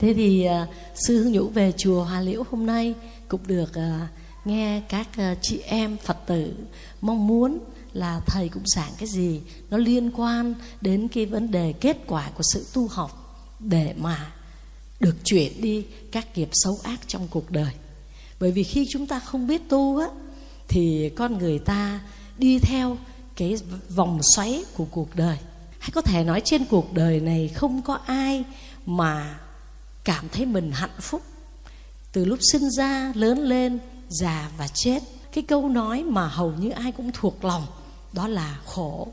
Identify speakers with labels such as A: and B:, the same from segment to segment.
A: thế thì à, sư hướng nhũ về chùa Hòa Liễu hôm nay cũng được à, nghe các à, chị em Phật tử mong muốn là thầy cũng giảng cái gì nó liên quan đến cái vấn đề kết quả của sự tu học để mà được chuyển đi các nghiệp xấu ác trong cuộc đời. Bởi vì khi chúng ta không biết tu á, thì con người ta đi theo cái vòng xoáy của cuộc đời. Hay có thể nói trên cuộc đời này không có ai mà cảm thấy mình hạnh phúc. Từ lúc sinh ra, lớn lên, già và chết, cái câu nói mà hầu như ai cũng thuộc lòng, đó là khổ.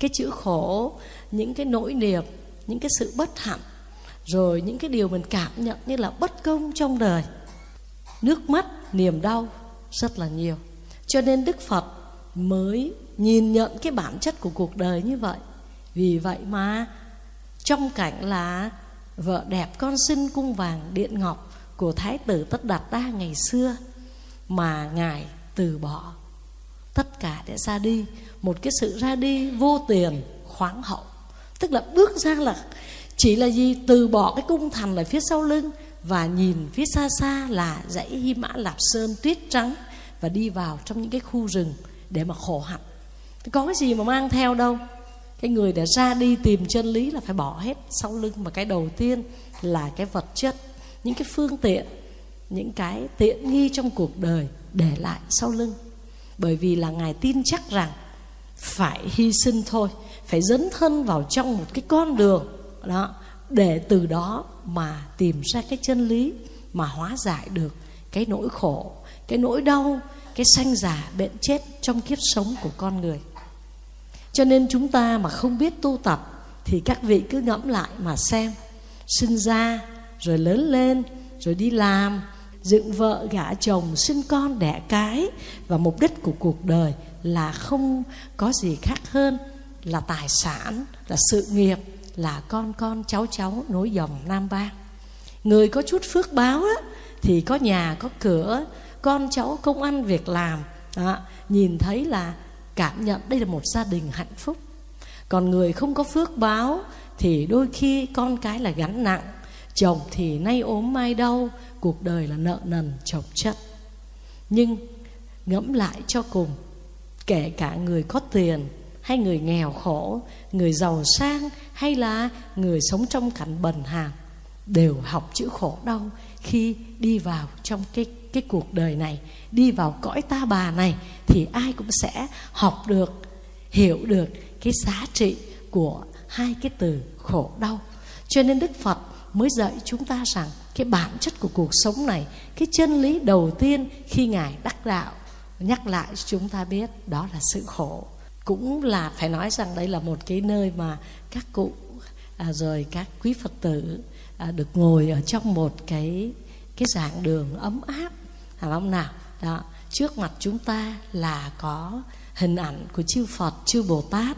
A: Cái chữ khổ, những cái nỗi niềm, những cái sự bất hạnh, rồi những cái điều mình cảm nhận như là bất công trong đời. Nước mắt, niềm đau rất là nhiều. Cho nên đức phật mới nhìn nhận cái bản chất của cuộc đời như vậy. Vì vậy mà trong cảnh là vợ đẹp con xin cung vàng điện ngọc của thái tử tất đạt đa ngày xưa, mà ngài từ bỏ tất cả để ra đi, một cái sự ra đi vô tiền, khoáng hậu tức là bước ra là chỉ là gì từ bỏ cái cung thành ở phía sau lưng và nhìn phía xa xa là dãy Hy Mã Lạp Sơn tuyết trắng và đi vào trong những cái khu rừng để mà khổ hạnh. Có cái gì mà mang theo đâu. Cái người để ra đi tìm chân lý là phải bỏ hết sau lưng mà cái đầu tiên là cái vật chất, những cái phương tiện, những cái tiện nghi trong cuộc đời để lại sau lưng. Bởi vì là Ngài tin chắc rằng phải hy sinh thôi, phải dấn thân vào trong một cái con đường đó để từ đó mà tìm ra cái chân lý mà hóa giải được cái nỗi khổ cái nỗi đau cái sanh già bệnh chết trong kiếp sống của con người cho nên chúng ta mà không biết tu tập thì các vị cứ ngẫm lại mà xem. Sinh ra rồi lớn lên rồi đi làm dựng vợ gả chồng sinh con đẻ cái và mục đích của cuộc đời là không có gì khác hơn là tài sản là sự nghiệp là con con cháu cháu nối dòng nam bang. Người có chút phước báo á, thì có nhà có cửa con cháu công ăn việc làm đó, nhìn thấy là cảm nhận đây là một gia đình hạnh phúc. Còn người không có phước báo thì đôi khi con cái là gánh nặng, chồng thì nay ốm mai đau, cuộc đời là nợ nần, chồng chất. Nhưng ngẫm lại cho cùng, kể cả người có tiền hay người nghèo khổ, người giàu sang hay là người sống trong cảnh bần hàn, đều học chữ khổ đau khi đi vào trong cái cái cuộc đời này đi vào cõi ta bà này thì ai cũng sẽ học được hiểu được cái giá trị của hai cái từ khổ đau. Cho nên đức phật mới dạy chúng ta rằng cái bản chất của cuộc sống này cái chân lý đầu tiên khi ngài đắc đạo nhắc lại chúng ta biết đó là sự khổ. Cũng là phải nói rằng đây là một cái nơi mà các cụ à, rồi các quý phật tử à, được ngồi ở trong một cái cái dạng đường ấm áp phải không nào. Đó, trước mặt chúng ta là có hình ảnh của chư Phật, chư Bồ Tát.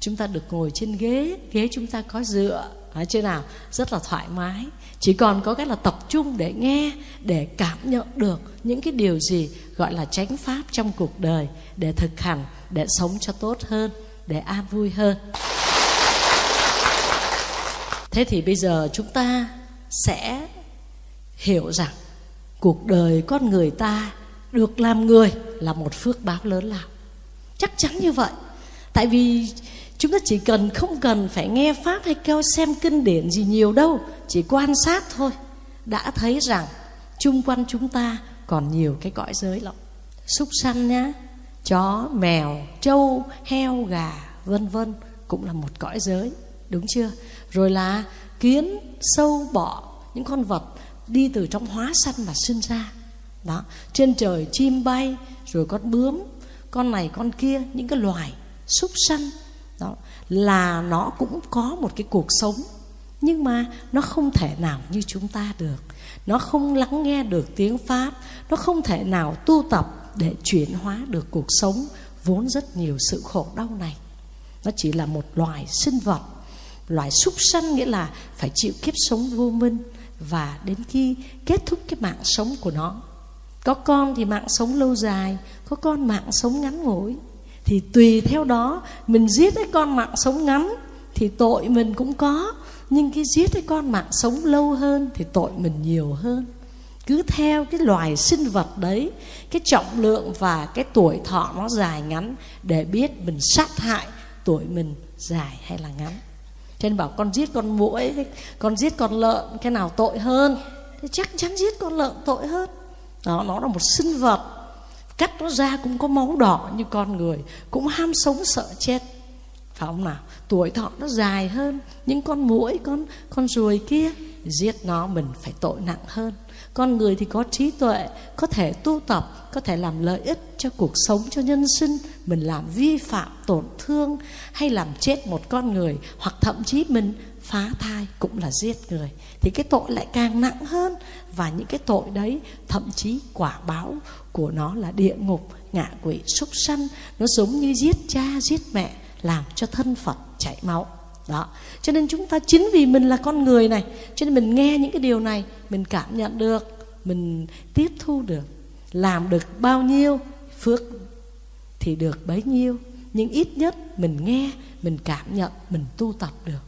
A: Chúng ta được ngồi trên ghế ghế chúng ta có dựa. Ở trên nào? Rất là thoải mái. Chỉ còn có cái là tập trung để nghe, để cảm nhận được những cái điều gì gọi là chánh pháp trong cuộc đời để thực hành, để sống cho tốt hơn, để an vui hơn. Thế thì bây giờ chúng ta sẽ hiểu rằng cuộc đời con người ta được làm người là một phước báo lớn lao. Chắc chắn như vậy. Tại vì chúng ta chỉ cần không cần phải nghe pháp hay kêu xem kinh điển gì nhiều đâu, chỉ quan sát thôi, đã thấy rằng chung quanh chúng ta còn nhiều cái cõi giới lắm. Súc sanh nhá, chó, mèo, trâu, heo, gà, vân vân cũng là một cõi giới, đúng chưa? Rồi là kiến, sâu, bọ, những con vật đi từ trong hóa sanh mà sinh ra. Đó, trên trời chim bay, rồi con bướm, con này, con kia, những cái loài súc sanh đó, là nó cũng có một cái cuộc sống, nhưng mà nó không thể nào như chúng ta được. Nó không lắng nghe được tiếng pháp, nó không thể nào tu tập để chuyển hóa được cuộc sống, vốn rất nhiều sự khổ đau này. Nó chỉ là một loài sinh vật, loài súc sanh nghĩa là phải chịu kiếp sống vô minh và đến khi kết thúc cái mạng sống của nó. Có con thì mạng sống lâu dài, có con mạng sống ngắn ngủi. Thì tùy theo đó, mình giết cái con mạng sống ngắn thì tội mình cũng có, nhưng cái giết cái con mạng sống lâu hơn thì tội mình nhiều hơn. Cứ theo cái loài sinh vật đấy, cái trọng lượng và cái tuổi thọ nó dài ngắn để biết mình sát hại, tuổi mình dài hay là ngắn cho nên bảo con giết con muỗi con giết con lợn, cái nào tội hơn? Thì chắc chắn giết con lợn tội hơn. Đó, nó là một sinh vật. Cắt nó ra cũng có máu đỏ như con người, cũng ham sống sợ chết. Phải không nào? Tuổi thọ nó dài hơn những con muỗi, con con ruồi kia giết nó, mình phải tội nặng hơn. Con người thì có trí tuệ, có thể tu tập, có thể làm lợi ích cho cuộc sống cho nhân sinh. Mình làm vi phạm tổn thương hay làm chết một con người, hoặc thậm chí mình phá thai cũng là giết người, thì cái tội lại càng nặng hơn. Và những cái tội đấy, thậm chí quả báo của nó là địa ngục, ngạ quỷ súc sanh. Nó giống như giết cha, giết mẹ, làm cho thân phật chảy máu đó. Cho nên chúng ta chính vì mình là con người này, cho nên mình nghe những cái điều này, mình cảm nhận được, mình tiếp thu được, làm được bao nhiêu phước thì được bấy nhiêu, nhưng ít nhất mình nghe, mình cảm nhận, mình tu tập được.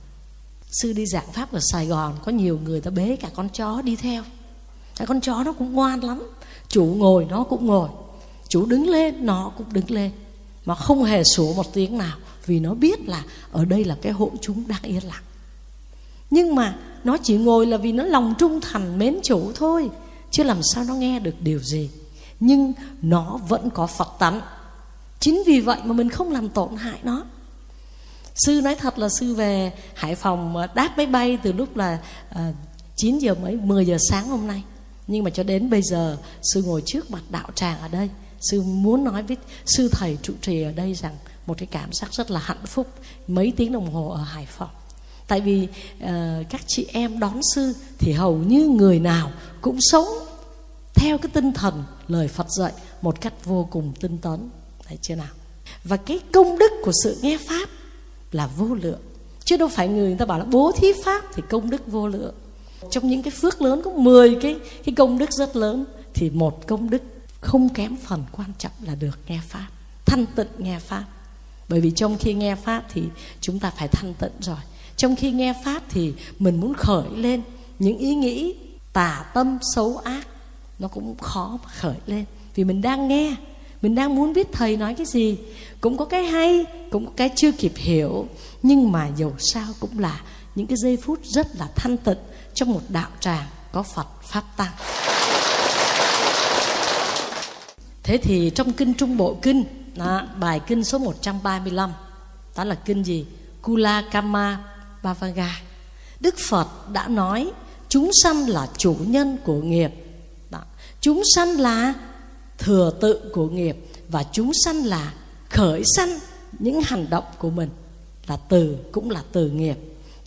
A: Sư đi giảng pháp ở sài gòn, có nhiều người ta bế cả con chó đi theo. Cái con chó nó cũng ngoan lắm, chủ ngồi nó cũng ngồi, chủ đứng lên, nó cũng đứng lên, mà không hề sủa một tiếng nào vì nó biết là ở đây là cái hội chúng đang yên lặng. Nhưng mà nó chỉ ngồi là vì nó lòng trung thành mến chủ thôi chứ làm sao nó nghe được điều gì. Nhưng nó vẫn có phật tánh. Chính vì vậy mà mình không làm tổn hại nó. Sư nói thật là sư về hải phòng đáp máy bay từ lúc là à, chín à, 9 giờ mấy 10 giờ sáng hôm nay. Nhưng mà cho đến bây giờ sư ngồi trước mặt đạo tràng ở đây. Sư muốn nói với sư thầy trụ trì ở đây rằng một cái cảm giác rất là hạnh phúc mấy tiếng đồng hồ ở hải phòng. Tại vì uh, các chị em đón sư thì hầu như người nào cũng sống theo cái tinh thần lời phật dạy một cách vô cùng tinh tấn. Thấy chưa nào? Và cái công đức của sự nghe pháp là vô lượng. Chứ đâu phải người, người ta bảo là bố thí pháp thì công đức vô lượng. Trong những cái phước lớn có 10 cái cái công đức rất lớn thì một công đức không kém phần quan trọng là được nghe pháp thanh tịnh nghe pháp bởi vì trong khi nghe pháp thì chúng ta phải thanh tịnh rồi. Trong khi nghe pháp thì mình muốn khởi lên những ý nghĩ tà tâm xấu ác nó cũng khó mà khởi lên. Vì mình đang nghe mình đang muốn biết thầy nói cái gì. Cũng có cái hay cũng có cái chưa kịp hiểu. Nhưng mà dầu sao cũng là những cái giây phút rất là thanh tịnh trong một đạo tràng có Phật Pháp Tăng. Thế thì trong kinh Trung Bộ Kinh, đó, bài kinh số 135, đó là kinh gì? Kula Kama Bavanga Đức Phật đã nói chúng sanh là chủ nhân của nghiệp. Đó. Chúng sanh là thừa tự của nghiệp và chúng sanh là khởi sanh những hành động của mình là từ cũng là từ nghiệp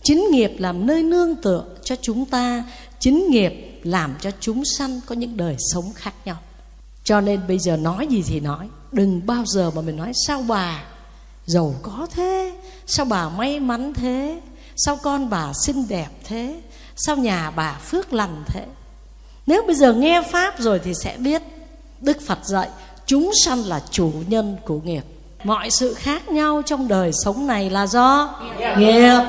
A: chính nghiệp làm nơi nương tựa cho chúng ta chính nghiệp làm cho chúng sanh có những đời sống khác nhau cho nên bây giờ nói gì thì nói đừng bao giờ mà mình nói sao bà giàu có thế? Sao bà may mắn thế? Sao con bà xinh đẹp thế? Sao nhà bà phước lành thế? Nếu bây giờ nghe pháp rồi thì sẽ biết đức phật dạy chúng sanh là chủ nhân của nghiệp. Mọi sự khác nhau trong đời sống này là do nghiệp.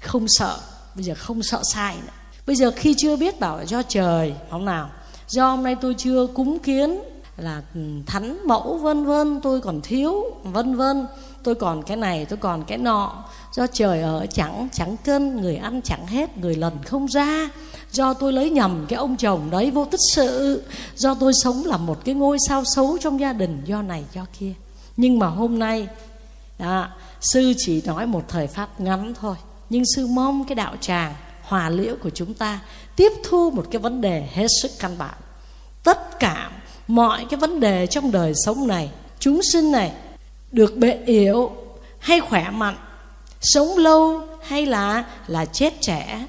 A: không sợ bây giờ không sợ sai nữa. Bây giờ khi chưa biết bảo là do trời không nào? Do hôm nay tôi chưa cúng kiến là ừ, thánh mẫu vân vân tôi còn thiếu vân vân. Tôi còn cái này tôi còn cái nọ. Do trời ở chẳng chẳng cân người ăn chẳng hết người lần không ra. Do tôi lấy nhầm cái ông chồng đấy vô tích sự. Do tôi sống là một cái ngôi sao xấu trong gia đình do này do kia. Nhưng mà hôm nay đó, sư chỉ nói một thời pháp ngắn thôi. Nhưng sư mong cái đạo tràng hòa liễu của chúng ta tiếp thu một cái vấn đề hết sức căn bản. Tất cả mọi cái vấn đề trong đời sống này, chúng sinh này được bệnh yếu hay khỏe mạnh, sống lâu hay là là chết trẻ.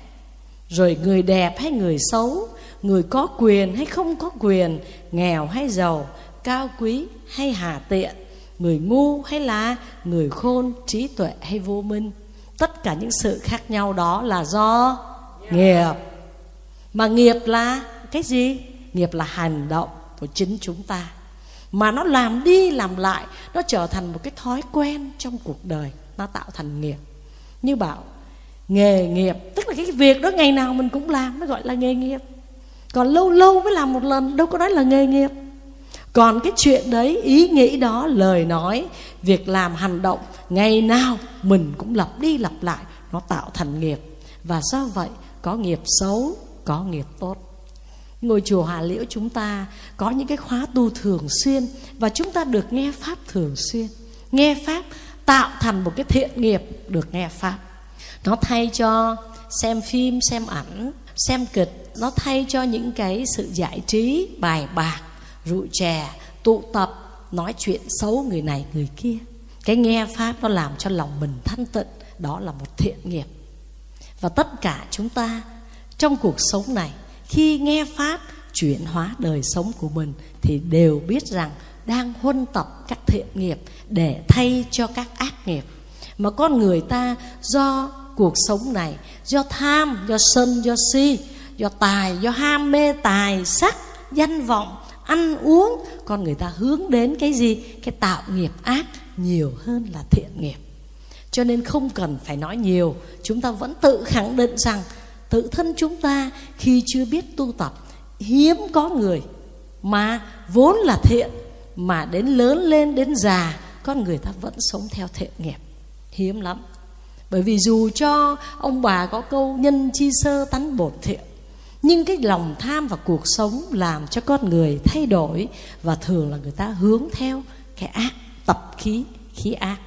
A: Rồi người đẹp hay người xấu, người có quyền hay không có quyền, nghèo hay giàu, cao quý hay hà tiện, người ngu hay là người khôn, trí tuệ hay vô minh. Tất cả những sự khác nhau đó là do nghiệp. Mà nghiệp là cái gì? Nghiệp là hành động của chính chúng ta. Mà nó làm đi làm lại, nó trở thành một cái thói quen trong cuộc đời. Nó tạo thành nghiệp. Như bảo, nghề nghiệp, tức là cái việc đó ngày nào mình cũng làm mới gọi là nghề nghiệp. Còn lâu lâu mới làm một lần, đâu có nói là nghề nghiệp. Còn cái chuyện đấy, ý nghĩ đó, lời nói, việc làm, hành động, ngày nào mình cũng lặp đi lặp lại, nó tạo thành nghiệp. Và do vậy, có nghiệp xấu, có nghiệp tốt ngôi chùa Hà Liễu chúng ta có những cái khóa tu thường xuyên và chúng ta được nghe pháp thường xuyên. Nghe pháp tạo thành một cái thiện nghiệp được nghe pháp. Nó thay cho xem phim, xem ảnh, xem kịch. Nó thay cho những cái sự giải trí, bài bạc, rượu chè, tụ tập, nói chuyện xấu người này, người kia. Cái nghe pháp nó làm cho lòng mình thanh tịnh. Đó là một thiện nghiệp. Và tất cả chúng ta trong cuộc sống này khi nghe pháp chuyển hóa đời sống của mình thì đều biết rằng đang huân tập các thiện nghiệp để thay cho các ác nghiệp. Mà con người ta do cuộc sống này, do tham, do sân, do si, do tài, do ham mê, tài, sắc, danh vọng, ăn uống, con người ta hướng đến cái gì? Cái tạo nghiệp ác nhiều hơn là thiện nghiệp. Cho nên không cần phải nói nhiều, chúng ta vẫn tự khẳng định rằng tự thân chúng ta khi chưa biết tu tập. Hiếm có người mà vốn là thiện, mà đến lớn lên đến già con người ta vẫn sống theo thiện nghiệp. Hiếm lắm. Bởi vì dù cho ông bà có câu nhân chi sơ tánh bổn thiện, nhưng cái lòng tham và cuộc sống làm cho con người thay đổi và thường là người ta hướng theo cái ác, tập khí khí ác.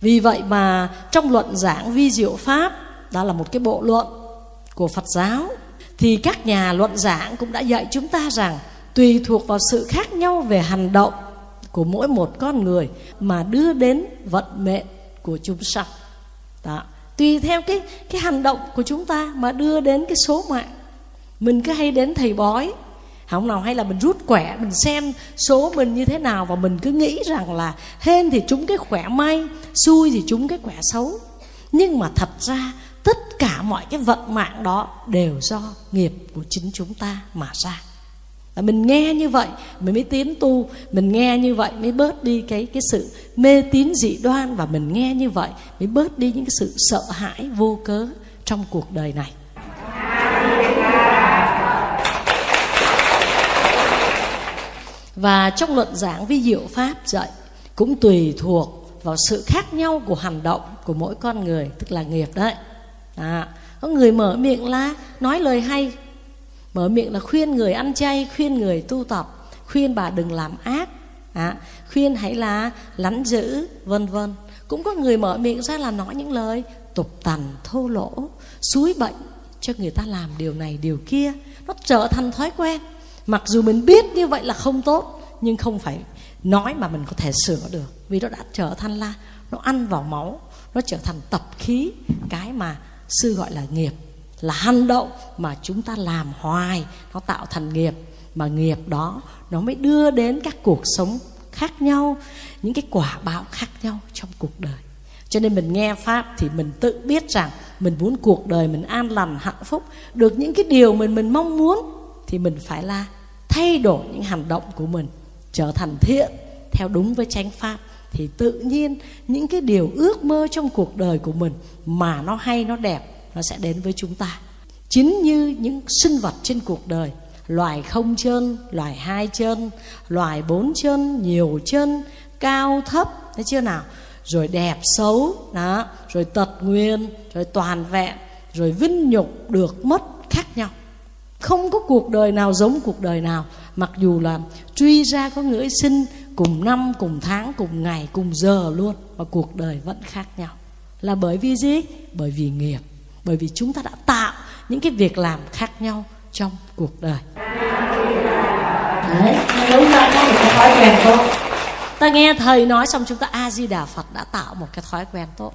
A: Vì vậy mà trong luận giảng vi diệu pháp, đó là một cái bộ luận của phật giáo, thì các nhà luận giảng cũng đã dạy chúng ta rằng tùy thuộc vào sự khác nhau về hành động của mỗi một con người mà đưa đến vận mệnh của chúng sanh. Đó. Tùy theo cái cái hành động của chúng ta mà đưa đến cái số mạng. Mình cứ hay đến thầy bói, không nào, hay là mình rút quẻ, mình xem số mình như thế nào và mình cứ nghĩ rằng là hên thì chúng cái khỏe may, xui thì chúng cái khỏe xấu. Nhưng mà thật ra tất cả mọi cái vận mạng đó đều do nghiệp của chính chúng ta mà ra. Và mình nghe như vậy, mình mới tiến tu, mình nghe như vậy mới bớt đi cái cái sự mê tín dị đoan và mình nghe như vậy mới bớt đi những cái sự sợ hãi vô cớ trong cuộc đời này. Và trong luận giảng vi diệu pháp dạy, cũng tùy thuộc vào sự khác nhau của hành động của mỗi con người, tức là nghiệp đấy à, có người mở miệng là nói lời hay. Mở miệng là khuyên người ăn chay khuyên người tu tập khuyên bà đừng làm ác. À, khuyên hãy là lắn giữ vân vân. Cũng có người mở miệng ra là nói những lời tục tằn thô lỗ suối bệnh cho người ta làm điều này điều kia. Nó trở thành thói quen. Mặc dù mình biết như vậy là không tốt nhưng không phải nói mà mình có thể sửa được. Vì nó đã trở thành là nó ăn vào máu nó trở thành tập khí cái mà sư gọi là nghiệp, là hành động mà chúng ta làm hoài, nó tạo thành nghiệp. Mà nghiệp đó, nó mới đưa đến các cuộc sống khác nhau, những cái quả báo khác nhau trong cuộc đời. Cho nên mình nghe pháp thì mình tự biết rằng mình muốn cuộc đời mình an lành, hạnh phúc, được những cái điều mình mình mong muốn, thì mình phải là thay đổi những hành động của mình, trở thành thiện theo đúng với chánh pháp thì tự nhiên những cái điều ước mơ trong cuộc đời của mình mà nó hay, nó đẹp, nó sẽ đến với chúng ta. Chính như những sinh vật trên cuộc đời, loài không chân loài hai chân loài bốn chân nhiều chân cao thấp, thấy chưa nào? Rồi đẹp xấu, đó, rồi tật nguyên rồi toàn vẹn, rồi vinh nhục, được mất, khác nhau. Không có cuộc đời nào giống cuộc đời nào, mặc dù là truy ra có người sinh cùng năm cùng tháng cùng ngày cùng giờ luôn. Mà cuộc đời vẫn khác nhau. Là bởi vì gì? Bởi vì nghiệp. Bởi vì chúng ta đã tạo những cái việc làm khác nhau trong cuộc đời. Đấy, chúng ta có một cái thói quen tốt. Ta nghe thầy nói xong chúng ta a di đà phật đã tạo một cái thói quen tốt.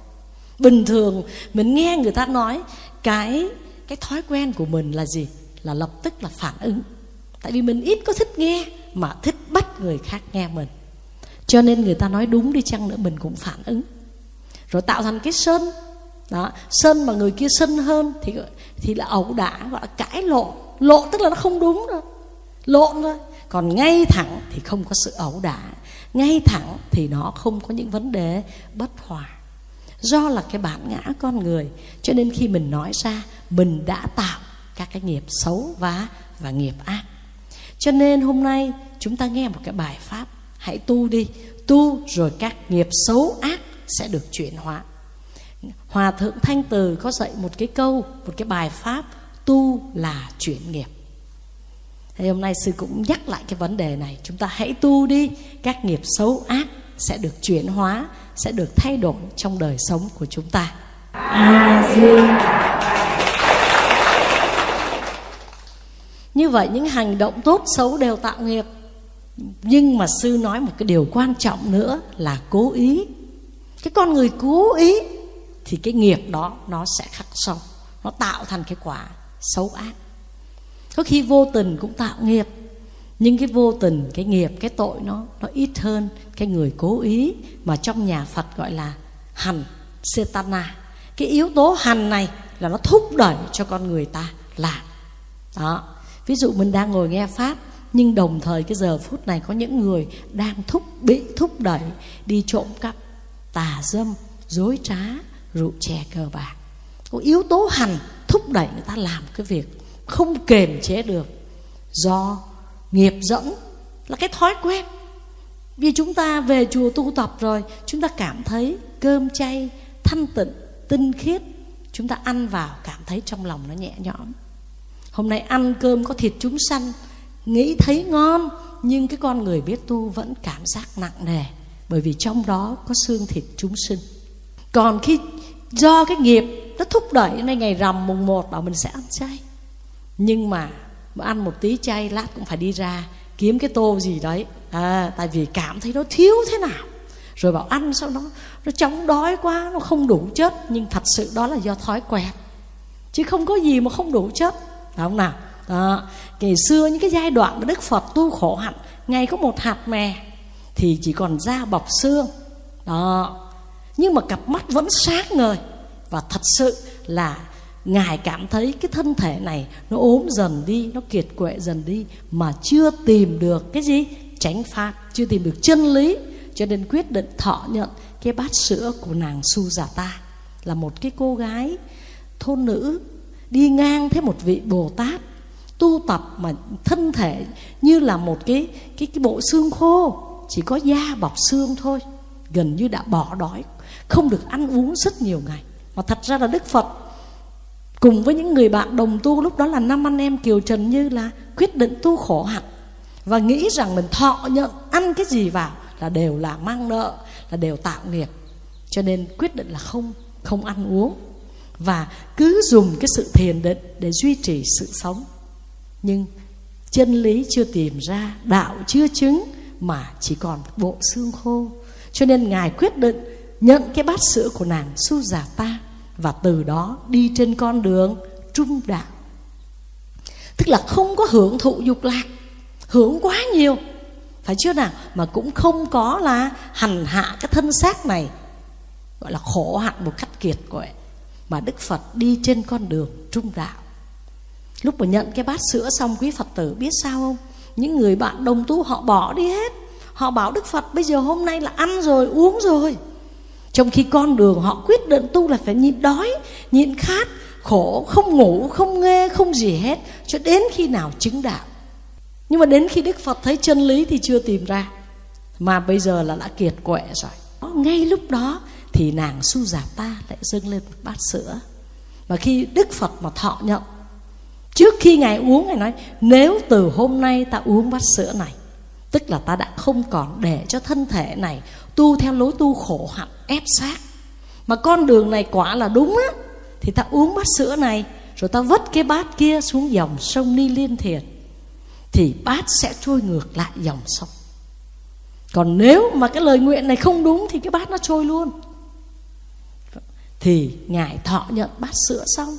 A: Bình thường mình nghe người ta nói cái cái thói quen của mình là gì? Là lập tức là phản ứng. Tại vì mình ít có thích nghe mà thích bắt người khác nghe mình. Cho nên người ta nói đúng đi chăng nữa, mình cũng phản ứng. Rồi tạo thành cái sân đó sân mà người kia sân hơn thì thì là ẩu đả, gọi là cãi lộn. Lộn tức là nó không đúng rồi lộn thôi. Còn ngay thẳng thì không có sự ẩu đả. Ngay thẳng thì nó không có những vấn đề bất hòa. Do là cái bản ngã con người, cho nên khi mình nói ra, mình đã tạo các cái nghiệp xấu và và nghiệp ác. Cho nên hôm nay chúng ta nghe một cái bài pháp. Hãy tu đi tu rồi các nghiệp xấu ác sẽ được chuyển hóa. Hòa thượng thanh từ có dạy một cái câu một cái bài pháp tu là chuyển nghiệp. Thì hôm nay sư cũng nhắc lại cái vấn đề này. Chúng ta hãy tu đi các nghiệp xấu ác sẽ được chuyển hóa sẽ được thay đổi trong đời sống của chúng ta. À, như vậy những hành động tốt xấu đều tạo nghiệp nhưng mà sư nói một cái điều quan trọng nữa là cố ý. Cái con người cố ý thì cái nghiệp đó nó sẽ khắc sâu, nó tạo thành cái quả xấu ác. Có khi vô tình cũng tạo nghiệp, nhưng cái vô tình, cái nghiệp, cái tội nó nó ít hơn cái người cố ý mà trong nhà Phật gọi là hành setana. Cái yếu tố hành này là nó thúc đẩy cho con người ta làm. Đó. Ví dụ mình đang ngồi nghe pháp nhưng đồng thời cái giờ phút này có những người đang thúc, bị thúc đẩy đi trộm cắp tà dâm, dối trá, rượu chè cờ bạc. Có yếu tố hành thúc đẩy người ta làm cái việc không kềm chế được do nghiệp dẫn là cái thói quen. Vì chúng ta về chùa tu tập rồi, chúng ta cảm thấy cơm chay, thanh tịnh, tinh khiết. Chúng ta ăn vào cảm thấy trong lòng nó nhẹ nhõm. Hôm nay ăn cơm có thịt chúng sanh nghĩ thấy ngon nhưng cái con người biết tu vẫn cảm giác nặng nề bởi vì trong đó có xương thịt chúng sinh. Còn khi do cái nghiệp nó thúc đẩy nên ngày rằm mùng một bảo mình sẽ ăn chay. Nhưng mà ăn một tí chay lát cũng phải đi ra kiếm cái tô gì đấy. À, tại vì cảm thấy nó thiếu thế nào. Rồi bảo ăn sau đó nó chóng đói quá nó không đủ chất. Nhưng thật sự đó là do thói quen. Chứ không có gì mà không đủ chất. Phải không nào? Đó. ngày xưa những cái giai đoạn mà đức phật tu khổ hạnh, ngày có một hạt mè thì chỉ còn da bọc xương. Đó. Nhưng mà cặp mắt vẫn sáng ngời và thật sự là ngài cảm thấy cái thân thể này nó ốm dần đi, nó kiệt quệ dần đi mà chưa tìm được cái gì? Tránh pháp, chưa tìm được chân lý. Cho nên quyết định thọ nhận cái bát sữa của nàng su giả ta. Là một cái cô gái thôn nữ đi ngang thấy một vị bồ tát tu tập mà thân thể như là một cái cái cái bộ xương khô, chỉ có da bọc xương thôi, gần như đã bỏ đói, không được ăn uống rất nhiều ngày. Mà thật ra là đức phật cùng với những người bạn đồng tu lúc đó là năm anh em kiều trần như là quyết định tu khổ hạnh và nghĩ rằng mình thọ nhận, ăn cái gì vào là đều là mang nợ, là đều tạo nghiệp. Cho nên quyết định là không không ăn uống và cứ dùng cái sự thiền định để duy trì sự sống nhưng chân lý chưa tìm ra, đạo chưa chứng, mà chỉ còn bộ xương khô. Cho nên ngài quyết định nhận cái bát sữa của nàng su giả ta và từ đó đi trên con đường trung đạo. Tức là không có hưởng thụ dục lạc, hưởng quá nhiều. Phải chưa nào? Mà cũng không có là hành hạ cái thân xác này, gọi là khổ hạnh một cách kiệt quệ. Mà đức phật đi trên con đường trung đạo lúc mà nhận cái bát sữa xong, quý phật tử biết sao không? Những người bạn đồng tu họ bỏ đi hết. Họ bảo đức phật, bây giờ hôm nay là ăn rồi, uống rồi. Trong khi con đường họ quyết định tu là phải nhịn đói, nhịn khát, khổ, không ngủ, không nghe, không gì hết, cho đến khi nào chứng đạo. Nhưng mà đến khi đức phật thấy chân lý thì chưa tìm ra. Mà bây giờ là đã kiệt quệ rồi. Ngay lúc đó thì nàng su giả ta lại dâng lên một bát sữa. Và khi đức phật mà thọ nhận trước khi ngài uống, ngài nói, nếu từ hôm nay ta uống bát sữa này, tức là ta đã không còn để cho thân thể này tu theo lối tu khổ hạnh, ép sát mà con đường này quả là đúng á, thì ta uống bát sữa này, rồi ta vứt cái bát kia xuống dòng sông ni liên thiệt, thì bát sẽ trôi ngược lại dòng sông. Còn nếu mà cái lời nguyện này không đúng, thì cái bát nó trôi luôn. Thì ngài thọ nhận bát sữa xong,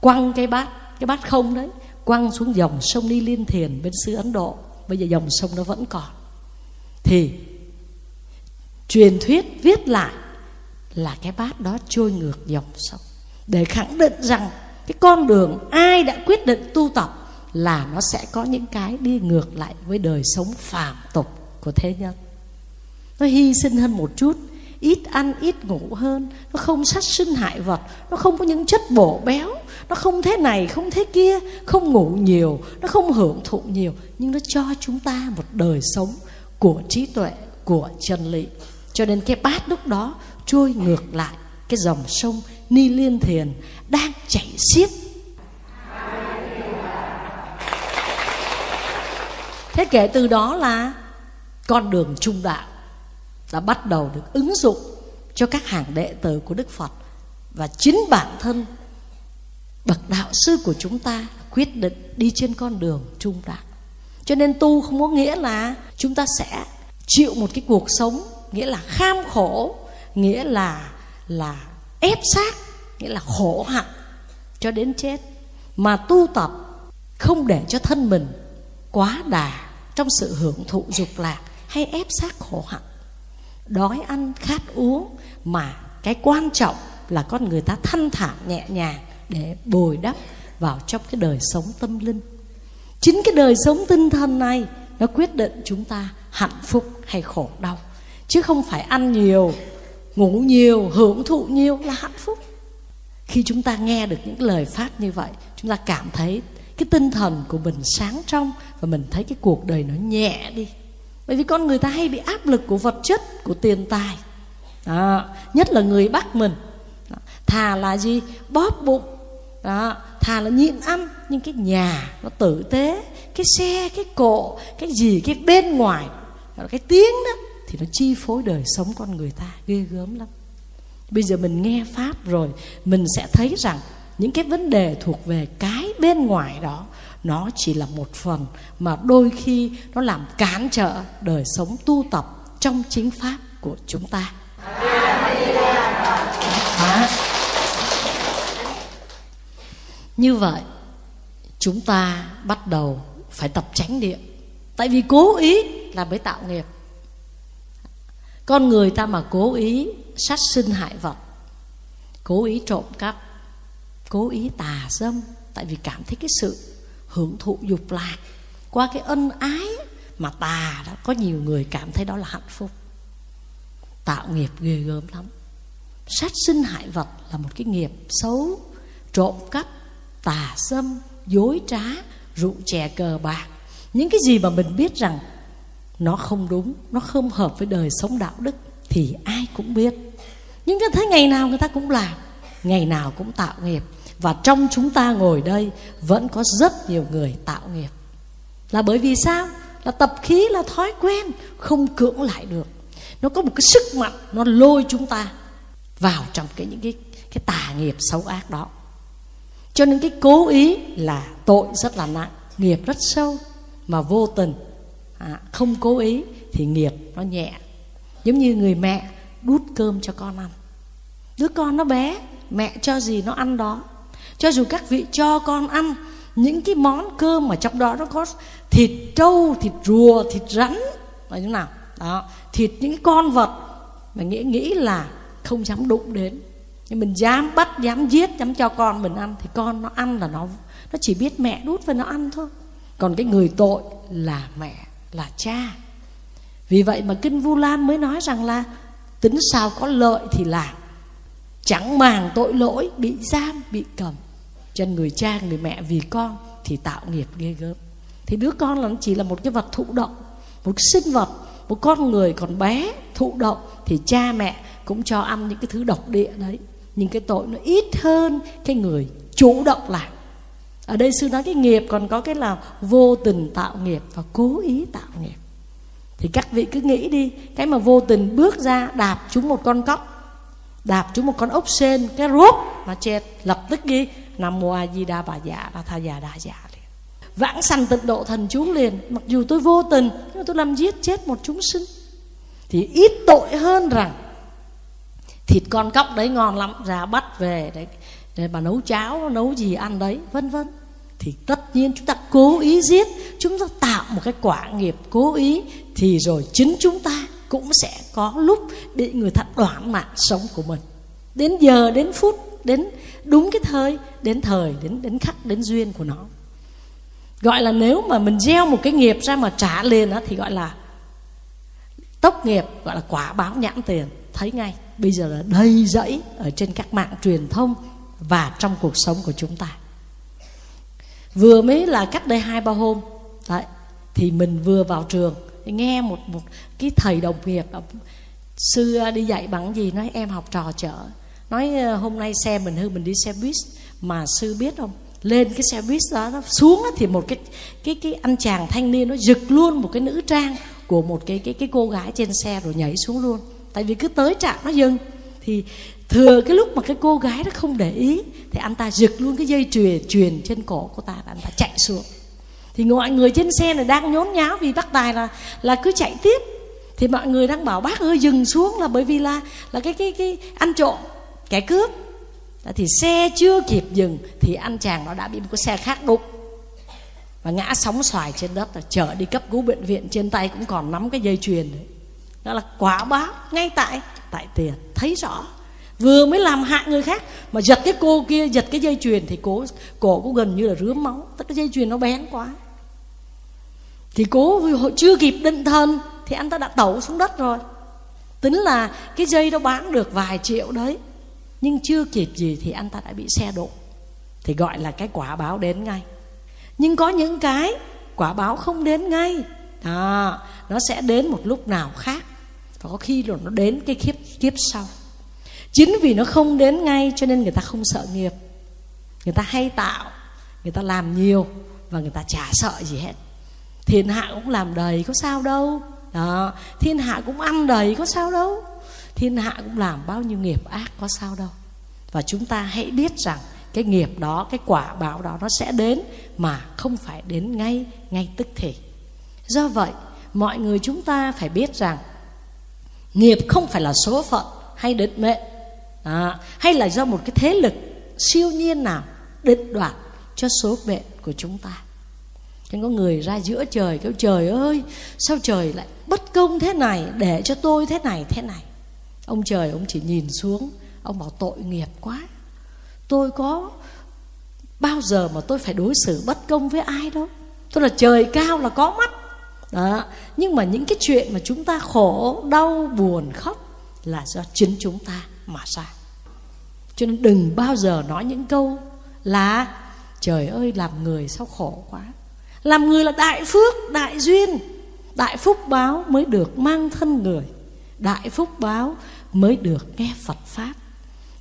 A: quăng cái bát cái bát không đấy, quăng xuống dòng sông ni liên thiền bên xứ ấn độ. Bây giờ dòng sông nó vẫn còn. Thì truyền thuyết, viết lại là cái bát đó trôi ngược dòng sông. Để khẳng định rằng cái con đường ai đã quyết định tu tập là nó sẽ có những cái đi ngược lại với đời sống phàm tục của thế nhân. Nó hy sinh hơn một chút, ít ăn, ít ngủ hơn. Nó không sát sinh hại vật, nó không có những chất bổ béo nó không thế này, không thế kia, không ngủ nhiều, nó không hưởng thụ nhiều, nhưng nó cho chúng ta một đời sống của trí tuệ, của chân lý. Cho nên cái bát lúc đó trôi ngược lại, cái dòng sông ni liên thiền đang chảy xiết. Thế kể từ đó là con đường trung đạo đã bắt đầu được ứng dụng cho các hàng đệ tử của Đức Phật và chính bản thân bậc đạo sư của chúng ta quyết định đi trên con đường trung đạo. Cho nên tu không có nghĩa là chúng ta sẽ chịu một cái cuộc sống nghĩa là kham khổ, nghĩa là là ép sát, nghĩa là khổ hạnh cho đến chết mà tu tập không để cho thân mình quá đà trong sự hưởng thụ dục lạc hay ép sát khổ hạnh đói ăn khát uống mà cái quan trọng là con người ta thanh thản nhẹ nhàng để bồi đắp vào trong cái đời sống tâm linh. Chính cái đời sống tinh thần này nó quyết định chúng ta hạnh phúc hay khổ đau. Chứ không phải ăn nhiều, ngủ nhiều, hưởng thụ nhiều là hạnh phúc. Khi chúng ta nghe được những lời phát như vậy, chúng ta cảm thấy cái tinh thần của mình sáng trong và mình thấy cái cuộc đời nó nhẹ đi. Bởi vì con người ta hay bị áp lực của vật chất, của tiền tài. Đó. nhất là người bắc mình. Đó. thà là gì? Bóp bụng đó. thà là nhịn ăn, nhưng cái nhà nó tử tế, cái xe, cái cộ, cái gì, cái bên ngoài cái tiếng đó, thì nó chi phối đời sống con người ta, ghê gớm lắm bây giờ mình nghe pháp rồi, mình sẽ thấy rằng những cái vấn đề thuộc về cái bên ngoài đó, nó chỉ là một phần mà đôi khi nó làm cản trở đời sống tu tập trong chính pháp của chúng ta đó như vậy, chúng ta bắt đầu phải tập tránh niệm. Tại vì cố ý là mới tạo nghiệp. Con người ta mà cố ý sát sinh hại vật, cố ý trộm cắp, cố ý tà dâm, tại vì cảm thấy cái sự hưởng thụ dục lạc qua cái ân ái mà tà đó, có nhiều người cảm thấy đó là hạnh phúc. Tạo nghiệp ghê gớm lắm. Sát sinh hại vật là một cái nghiệp xấu, trộm cắp tà xâm, dối trá, rượu chè cờ bạc. Những cái gì mà mình biết rằng nó không đúng, nó không hợp với đời sống đạo đức thì ai cũng biết. Nhưng cái thấy ngày nào người ta cũng làm, ngày nào cũng tạo nghiệp. Và trong chúng ta ngồi đây vẫn có rất nhiều người tạo nghiệp. Là bởi vì sao? Là tập khí, là thói quen không cưỡng lại được. Nó có một cái sức mạnh, nó lôi chúng ta vào trong cái, những cái cái tà nghiệp xấu ác đó cho nên cái cố ý là tội rất là nặng nghiệp rất sâu mà vô tình à, không cố ý thì nghiệp nó nhẹ. Giống như người mẹ đút cơm cho con ăn. Đứa con nó bé mẹ cho gì nó ăn đó. Cho dù các vị cho con ăn những cái món cơm mà trong đó nó có thịt trâu thịt rùa thịt rắn là như nào? Đó thịt những cái con vật mà nghĩ nghĩ là không dám đụng đến nhưng mình dám bắt, dám giết, dám cho con mình ăn thì con nó ăn là nó nó chỉ biết mẹ đút và nó ăn thôi. Còn cái người tội là mẹ, là cha. Vì vậy mà kinh vu lan mới nói rằng là tính sao có lợi thì làm. Chẳng màng tội lỗi, bị giam, bị cầm. Chân người cha, người mẹ vì con thì tạo nghiệp ghê gớm. Thì đứa con là chỉ là một cái vật thụ động, một sinh vật, một con người còn bé thụ động thì cha mẹ cũng cho ăn những cái thứ độc địa đấy nhưng cái tội nó ít hơn cái người chủ động làm. Ở đây sư nói cái nghiệp còn có cái là vô tình tạo nghiệp và cố ý tạo nghiệp. Thì các vị cứ nghĩ đi, cái mà vô tình bước ra đạp chúng một con cóc, đạp chúng một con ốc sên, cái rốt nó chết, lập tức ghi, nam mô a di đà bà dạ đà tha già đà dạ liền. Vãng sanh tịnh độ thần chúng liền, mặc dù tôi vô tình, nhưng mà tôi làm giết chết một chúng sinh. Thì ít tội hơn rằng thịt con cóc đấy ngon lắm ra bắt về để, để bà nấu cháo nấu gì ăn đấy vân vân. Thì tất nhiên chúng ta cố ý giết chúng ta tạo một cái quả nghiệp cố ý thì rồi chính chúng ta cũng sẽ có lúc bị người ta đoạn mạng sống của mình. Đến giờ đến phút đến đúng cái thời đến thời đến đến khắc đến duyên của nó. Gọi là nếu mà mình gieo một cái nghiệp ra mà trả liền á thì gọi là tốc nghiệp gọi là quả báo nhãn tiền. Thấy ngay bây giờ là đầy rẫy ở trên các mạng truyền thông và trong cuộc sống của chúng ta. Vừa mới là cách đây hai, ba hôm, đấy, thì mình vừa vào trường, nghe một một cái thầy đồng nghiệp xưa đi dạy bằng gì? Nói, em học trò chở nói ờ, hôm nay xe mình hư, mình đi xe buýt. Mà sư biết không, lên cái xe buýt đó, nó xuống thì một cái cái cái anh chàng thanh niên nó giật luôn một cái nữ trang của một cái cái cái cô gái trên xe rồi nhảy xuống luôn tại vì cứ tới trạm nó dừng. Thì thừa cái lúc mà cái cô gái nó không để ý, thì anh ta giật luôn cái dây chuyền truyền trên cổ của ta và anh ta chạy xuống. Thì mọi người trên xe này đang nhốn nháo vì bác tài là là cứ chạy tiếp. Thì mọi người đang bảo, bác ơi, dừng xuống là bởi vì là là cái cái cái ăn trộm, kẻ cướp. Thì xe chưa kịp dừng, thì anh chàng nó đã bị một cái xe khác đụng. Và ngã sóng xoài trên đất, là chở đi cấp cứu bệnh viện. Trên tay cũng còn nắm cái dây chuyền đấy đó là quả báo ngay tại tại tiền thấy rõ. Vừa mới làm hại người khác mà giật cái cô kia giật cái dây chuyền thì cố cổ cũng gần như là rướm máu. Tất cái dây chuyền nó bén quá. Thì cố chưa kịp định thân thì anh ta đã tẩu xuống đất rồi. Tính là cái dây đó bán được vài triệu đấy nhưng chưa kịp gì thì anh ta đã bị xe đụng thì gọi là cái quả báo đến ngay. Nhưng có những cái quả báo không đến ngay. À, nó sẽ đến một lúc nào khác và có khi rồi nó đến cái kiếp kiếp sau. Chính vì nó không đến ngay cho nên người ta không sợ nghiệp. Người ta hay tạo, người ta làm nhiều và người ta chả sợ gì hết. Thiên hạ cũng làm đầy, có sao đâu. Đó, thiên hạ cũng ăn đầy, có sao đâu. Thiên hạ cũng làm bao nhiêu nghiệp ác, có sao đâu. Và chúng ta hãy biết rằng cái nghiệp đó, cái quả báo đó, nó sẽ đến mà không phải đến ngay ngay tức thì. Do vậy, mọi người chúng ta phải biết rằng nghiệp không phải là số phận hay định mệnh. À, hay là do một cái thế lực siêu nhiên nào định đoạt cho số mệnh của chúng ta. Nên có người ra giữa trời kêu trời ơi Sao trời lại bất công thế này Để cho tôi thế này thế này? Ông trời ông chỉ nhìn xuống Ông bảo tội nghiệp quá. Tôi có bao giờ mà tôi phải đối xử bất công với ai đâu. Tôi là trời cao là có mắt đó. Nhưng mà những cái chuyện mà chúng ta khổ, đau, buồn, khóc Là do chính chúng ta mà ra. Cho nên đừng bao giờ nói những câu là Trời ơi làm người sao khổ quá. Làm người là đại phước, đại duyên. Đại phúc báo mới được mang thân người. Đại phúc báo mới được nghe Phật Pháp.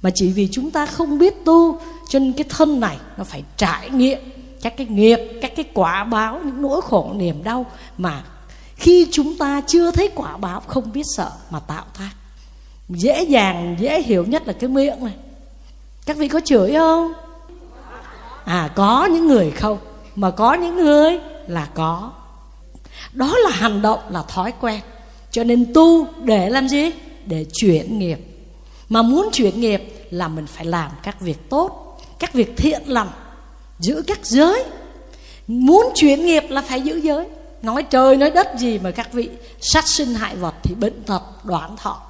A: Mà chỉ vì chúng ta không biết tu Cho nên cái thân này nó phải trải nghiệm các cái nghiệp, các cái quả báo Những nỗi khổ niềm đau Mà khi chúng ta chưa thấy quả báo Không biết sợ mà tạo tác. Dễ dàng, dễ hiểu nhất là cái miệng này. Các vị có chửi không? À có những người không. Mà có những người là có. Đó là hành động, là thói quen. Cho nên tu để làm gì? Để chuyển nghiệp. Mà muốn chuyển nghiệp là mình phải làm các việc tốt Các việc thiện lành. Giữ các giới. Muốn chuyển nghiệp là phải giữ giới. Nói trời nói đất gì mà các vị Sát sinh hại vật thì bệnh tật đoạn thọ.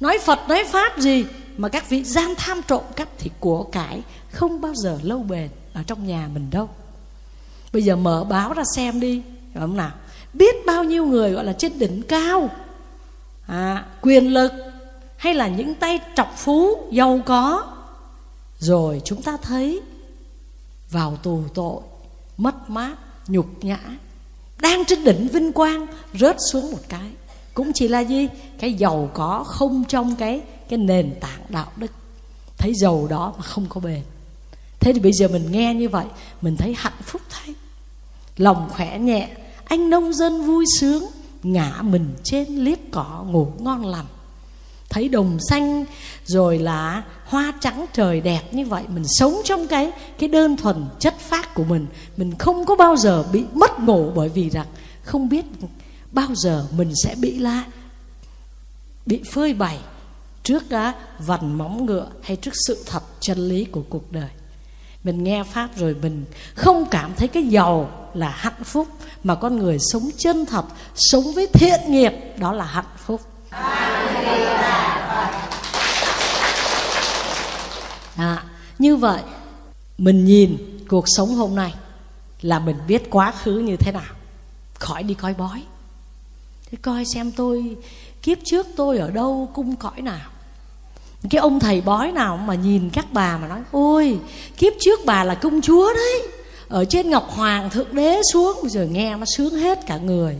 A: Nói Phật nói Pháp gì Mà các vị gian tham trộm cắp Thì của cải không bao giờ lâu bền Ở trong nhà mình đâu. Bây giờ mở báo ra xem đi Phải không nào? Biết bao nhiêu người gọi là trên đỉnh cao. À, Quyền lực Hay là những tay trọc phú Giàu có. Rồi chúng ta thấy vào tù tội Mất mát, nhục nhã Đang trên đỉnh vinh quang Rớt xuống một cái. Cũng chỉ là gì? Cái giàu có không trong cái cái nền tảng đạo đức. Thấy giàu đó mà không có bền. Thế thì bây giờ mình nghe như vậy mình thấy hạnh phúc thay lòng khỏe nhẹ anh nông dân vui sướng ngã mình trên liếp cỏ ngủ ngon lành thấy đồng xanh, rồi là hoa trắng trời đẹp như vậy, mình sống trong cái cái đơn thuần chất phát của mình. Mình không có bao giờ bị mất ngủ bởi vì rằng không biết bao giờ mình sẽ bị la, bị phơi bày trước, á, vằn móng ngựa hay trước sự thật chân lý của cuộc đời. Mình nghe pháp rồi mình không cảm thấy cái giàu là hạnh phúc, mà con người sống chân thật, sống với thiện nghiệp, đó là hạnh phúc à, như vậy mình nhìn cuộc sống hôm nay là mình biết quá khứ như thế nào. Khỏi đi coi bói. Thế coi xem tôi kiếp trước tôi ở đâu cung cõi nào. Cái ông thầy bói nào mà nhìn các bà mà nói ôi kiếp trước bà là công chúa đấy. Ở trên ngọc hoàng thượng đế xuống. Bây giờ nghe nó sướng hết cả người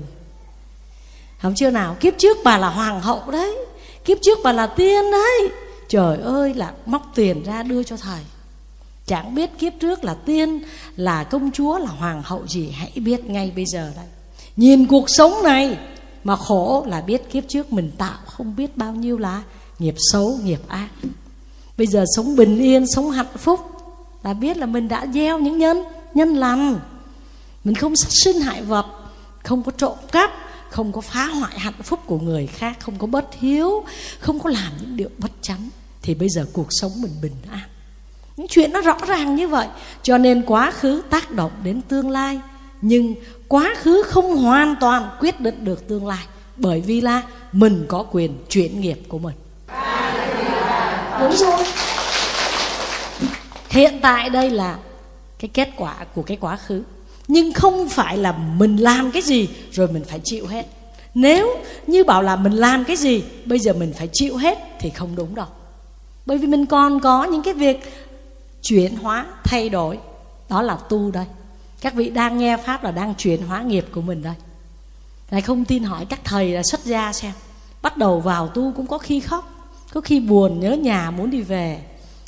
A: không chưa nào, kiếp trước bà là hoàng hậu đấy. Kiếp trước bà là tiên đấy. Trời ơi, là móc tiền ra đưa cho thầy. Chẳng biết kiếp trước là tiên, là công chúa, là hoàng hậu gì, hãy biết ngay bây giờ đây. Nhìn cuộc sống này, mà khổ là biết kiếp trước mình tạo, không biết bao nhiêu là nghiệp xấu, nghiệp ác. Bây giờ sống bình yên, sống hạnh phúc, là biết là mình đã gieo những nhân nhân lành. Mình không sát sinh hại vật, không có trộm cắp không có phá hoại hạnh phúc của người khác, không có bất hiếu, không có làm những điều bất chánh, thì bây giờ cuộc sống mình bình an. Những chuyện nó rõ ràng như vậy, cho nên quá khứ tác động đến tương lai, nhưng quá khứ không hoàn toàn quyết định được tương lai, bởi vì là mình có quyền chuyển nghiệp của mình. Đúng rồi. Hiện tại đây là cái kết quả của cái quá khứ nhưng không phải là mình làm cái gì, rồi mình phải chịu hết. Nếu như bảo là mình làm cái gì, bây giờ mình phải chịu hết thì không đúng đâu. Bởi vì mình còn có những cái việc chuyển hóa, thay đổi. Đó là tu đây. Các vị đang nghe pháp là đang chuyển hóa nghiệp của mình đây. Này không tin hỏi các thầy là xuất gia xem. Bắt đầu vào tu cũng có khi khóc, có khi buồn nhớ nhà muốn đi về,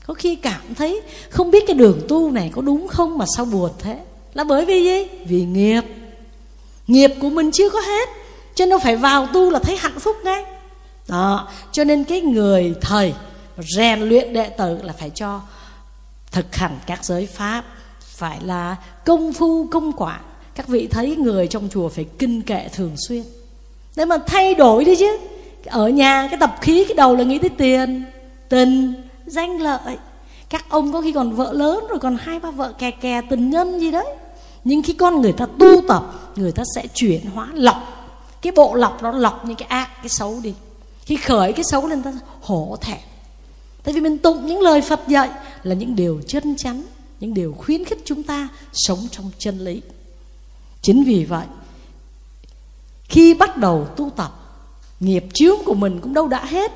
A: có khi cảm thấy không biết cái đường tu này có đúng không mà sao buồn thế là bởi vì gì? Vì nghiệp. Nghiệp của mình chưa có hết, cho nên phải vào tu là thấy hạnh phúc ngay. Đó, cho nên cái người thầy rèn luyện đệ tử là phải cho thực hành các giới pháp, phải là công phu, công quả. Các vị thấy người trong chùa phải kinh kệ thường xuyên. Để mà thay đổi đi chứ. Ở nhà cái tập khí, cái đầu là nghĩ tới tiền, tình, danh lợi. Các ông có khi còn vợ lớn rồi còn hai ba vợ kè kè tình nhân gì đấy nhưng khi con người ta tu tập, người ta sẽ chuyển hóa lọc. Cái bộ lọc nó lọc những cái ác, cái xấu đi. Khi khởi cái xấu lên, ta hổ thẹn. Tại vì mình tụng những lời phật dạy là những điều chân chắn những điều khuyến khích chúng ta sống trong chân lý. Chính vì vậy, khi bắt đầu tu tập, nghiệp chướng của mình cũng đâu đã hết.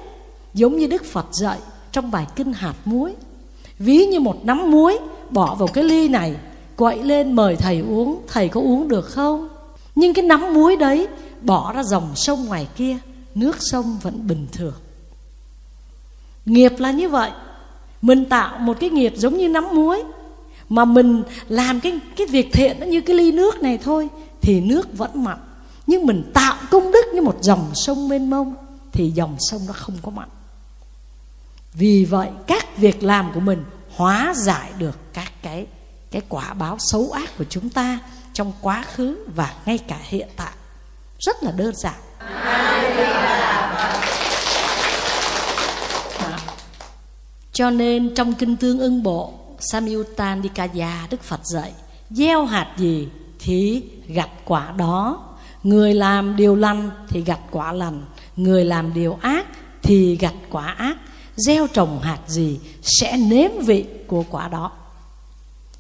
A: Giống như đức phật dạy trong bài kinh hạt muối. Ví như một nắm muối bỏ vào cái ly này quậy lên mời thầy uống. Thầy có uống được không? Nhưng cái nắm muối đấy bỏ ra dòng sông ngoài kia, nước sông vẫn bình thường. Nghiệp là như vậy. Mình tạo một cái nghiệp giống như nắm muối, mà mình làm cái cái việc thiện nó như cái ly nước này thôi, thì nước vẫn mặn. Nhưng mình tạo công đức như một dòng sông mênh mông, thì dòng sông nó không có mặn. Vì vậy, các việc làm của mình hóa giải được các cái cái quả báo xấu ác của chúng ta trong quá khứ và ngay cả hiện tại. Rất là đơn giản. Cho nên trong kinh tương ưng bộ Samyutta Nikaya Đức Phật dạy, gieo hạt gì thì gặt quả đó. Người làm điều lành thì gặt quả lành. Người làm điều ác thì gặt quả ác. Gieo trồng hạt gì sẽ nếm vị của quả đó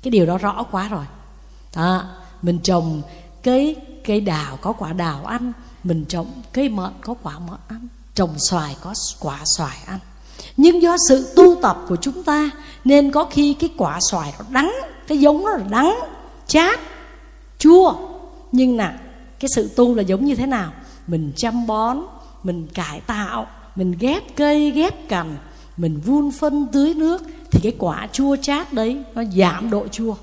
A: cái điều đó rõ quá rồi. Đó, mình trồng cây cây đào có quả đào ăn mình trồng cây mận có quả mận ăn trồng xoài có quả xoài ăn. Nhưng do sự tu tập của chúng ta nên có khi cái quả xoài nó đắng cái giống nó là đắng chát chua. Nhưng nè cái sự tu là giống như thế nào? Mình chăm bón mình cải tạo mình ghép cây ghép cành mình vun phân tưới nước thì cái quả chua chát đấy, nó giảm độ chua.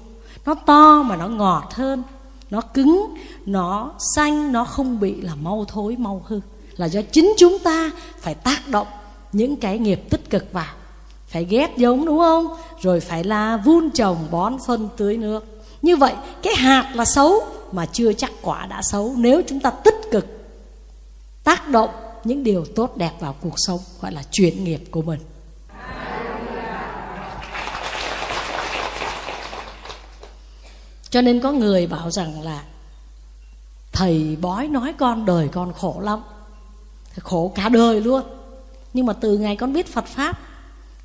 A: Nó to mà nó ngọt hơn, nó cứng, nó xanh, nó không bị là mau thối, mau hư. Là do chính chúng ta phải tác động những cái nghiệp tích cực vào. Phải ghép giống, đúng không? Rồi phải là vun trồng, bón phân, tưới nước. Như vậy, cái hạt là xấu mà chưa chắc quả đã xấu. Nếu chúng ta tích cực, tác động những điều tốt đẹp vào cuộc sống, gọi là chuyển nghiệp của mình. Cho nên có người bảo rằng là, thầy bói nói con đời con khổ lắm, khổ cả đời luôn. Nhưng mà từ ngày con biết phật pháp,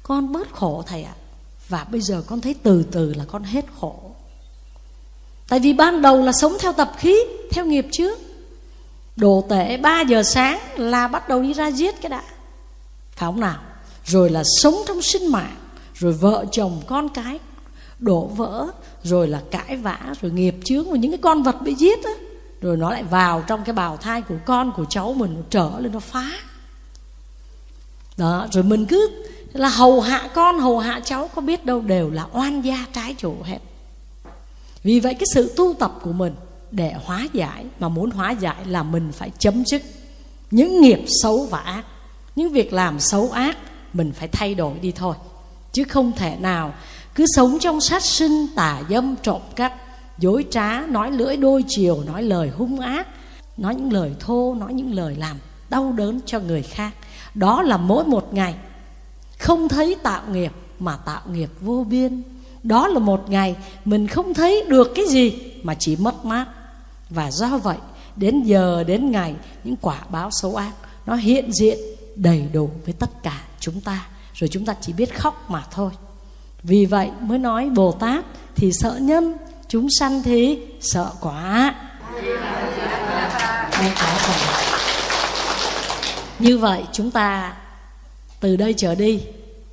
A: con bớt khổ thầy ạ. Và bây giờ con thấy từ từ là con hết khổ. Tại vì ban đầu là sống theo tập khí, theo nghiệp trước đồ tể 3 giờ sáng là bắt đầu đi ra giết cái đã. Phải không nào? Rồi là sống trong sinh mạng, rồi vợ chồng con cái đổ vỡ rồi là cãi vã, rồi nghiệp chướng và những cái con vật bị giết á. Rồi nó lại vào trong cái bào thai của con của cháu mình, nó trở lên, nó phá. Đó, rồi mình cứ là hầu hạ con, hầu hạ cháu, có biết đâu đều là oan gia trái chủ hết vì vậy cái sự tu tập của mình để hóa giải, mà muốn hóa giải là mình phải chấm dứt những nghiệp xấu và ác. Những việc làm xấu ác, mình phải thay đổi đi thôi. Chứ không thể nào cứ sống trong sát sinh tà dâm trộm cắp, dối trá, nói lưỡi đôi chiều, nói lời hung ác, nói những lời thô, nói những lời làm đau đớn cho người khác. Đó là mỗi một ngày. Không thấy tạo nghiệp mà tạo nghiệp vô biên. Đó là một ngày mình không thấy được cái gì mà chỉ mất mát. Và do vậy, đến giờ, đến ngày, những quả báo xấu ác, nó hiện diện đầy đủ với tất cả chúng ta. Rồi chúng ta chỉ biết khóc mà thôi vì vậy mới nói bồ tát thì sợ nhân, chúng sanh thì sợ quả. Như vậy chúng ta từ đây trở đi,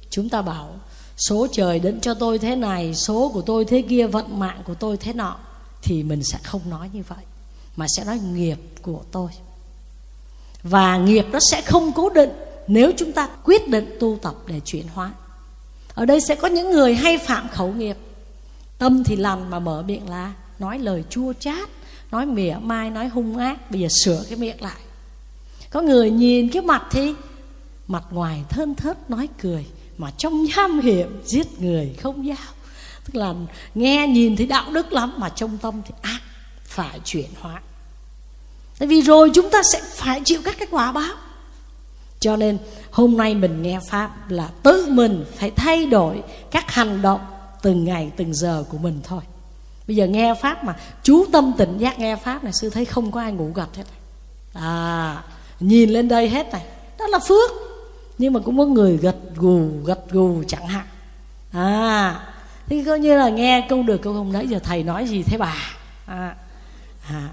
A: chúng ta bảo số trời đến cho tôi thế này, số của tôi thế kia, vận mạng của tôi thế nọ, thì mình sẽ không nói như vậy, mà sẽ nói nghiệp của tôi. Và nghiệp nó sẽ không cố định nếu chúng ta quyết định tu tập để chuyển hóa ở đây sẽ có những người hay phạm khẩu nghiệp. Tâm thì lành mà mở miệng là nói lời chua chát, nói mỉa mai, nói hung ác. Bây giờ sửa cái miệng lại. Có người nhìn cái mặt thì mặt ngoài thơn thớt nói cười, mà trong nham hiểm giết người không giao. Tức là nghe nhìn thấy đạo đức lắm, mà trong tâm thì ác, phải chuyển hóa. Tại vì rồi chúng ta sẽ phải chịu các cái quả báo cho nên hôm nay mình nghe pháp là tự mình phải thay đổi các hành động từng ngày từng giờ của mình thôi. Bây giờ nghe pháp mà chú tâm tỉnh giác nghe pháp này sư thấy không có ai ngủ gật hết à nhìn lên đây hết này đó là phước. Nhưng mà cũng có người gật gù gật gù chẳng hạn. À thì coi như là nghe câu được câu không đấy giờ thầy nói gì thế bà? À, à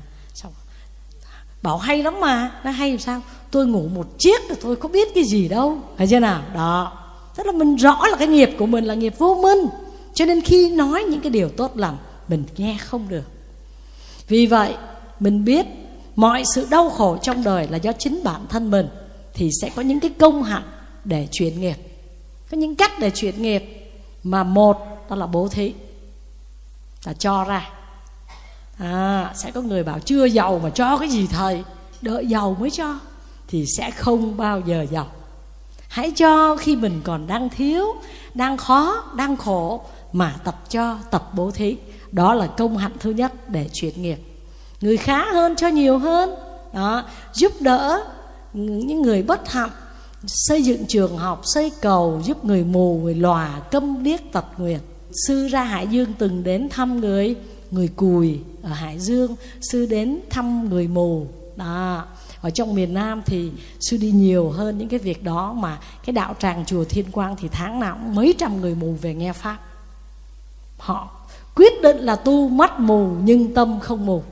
A: bảo hay lắm mà. Nó hay làm sao? Tôi ngủ một chiếc rồi tôi có biết cái gì đâu. Phải chưa nào? Đó. Tức là mình rõ là cái nghiệp của mình là nghiệp vô minh. Cho nên khi nói những cái điều tốt lành, mình nghe không được. Vì vậy, mình biết mọi sự đau khổ trong đời là do chính bản thân mình, thì sẽ có những cái công hạnh để chuyển nghiệp. Có những cách để chuyển nghiệp mà một, đó là bố thí. Là cho ra à, sẽ có người bảo chưa giàu mà cho cái gì thầy? Đợi giàu mới cho thì sẽ không bao giờ giàu. Hãy cho khi mình còn đang thiếu đang khó đang khổ mà tập cho tập bố thí. Đó là công hạnh thứ nhất để chuyển nghiệp. Người khá hơn cho nhiều hơn. Đó giúp đỡ những người bất hạnh xây dựng trường học xây cầu giúp người mù người lòa câm điếc tật nguyền sư ra hải dương từng đến thăm người người cùi ở hải dương, sư đến thăm người mù. Đó. Ở trong miền Nam thì sư đi nhiều hơn những cái việc đó mà cái đạo tràng chùa Thiên Quang thì tháng nào cũng mấy trăm người mù về nghe pháp. Họ quyết định là tu mắt mù nhưng tâm không mù.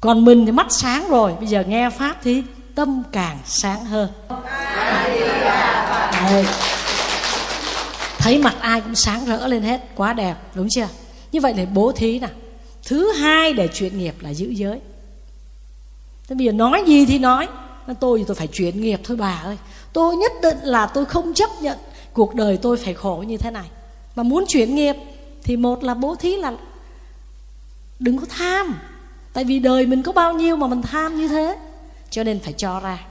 A: Còn mình thì mắt sáng rồi, bây giờ nghe pháp thì tâm càng sáng hơn. Đấy. thấy mặt ai cũng sáng rỡ lên hết, quá đẹp, đúng chưa? Như vậy là bố thí nè thứ hai để chuyển nghiệp là giữ giới. Thế bây giờ nói gì thì nói. Tôi thì tôi phải chuyển nghiệp thôi bà ơi. Tôi nhất định là tôi không chấp nhận cuộc đời tôi phải khổ như thế này. Mà muốn chuyển nghiệp thì một là bố thí là đừng có tham. Tại vì đời mình có bao nhiêu mà mình tham như thế. Cho nên phải cho ra.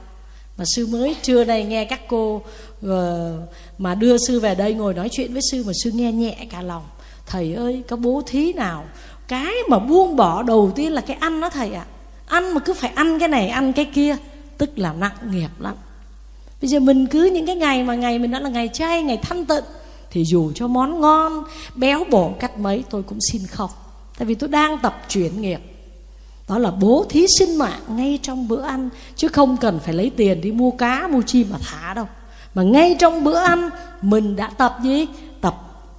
A: Mà sư mới trưa nay nghe các cô uh, mà đưa sư về đây ngồi nói chuyện với sư mà sư nghe nhẹ cả lòng thầy ơi có bố thí nào? Cái mà buông bỏ đầu tiên là cái ăn đó thầy ạ. À. ăn mà cứ phải ăn cái này, ăn cái kia, tức là nặng nghiệp lắm. Bây giờ mình cứ những cái ngày mà ngày mình đã là ngày chay, ngày thanh tịnh, thì dù cho món ngon, béo bổ cách mấy, tôi cũng xin không. Tại vì tôi đang tập chuyển nghiệp. Đó là bố thí sinh mạng ngay trong bữa ăn, chứ không cần phải lấy tiền đi mua cá, mua chim mà thả đâu. Mà ngay trong bữa ăn, mình đã tập gì?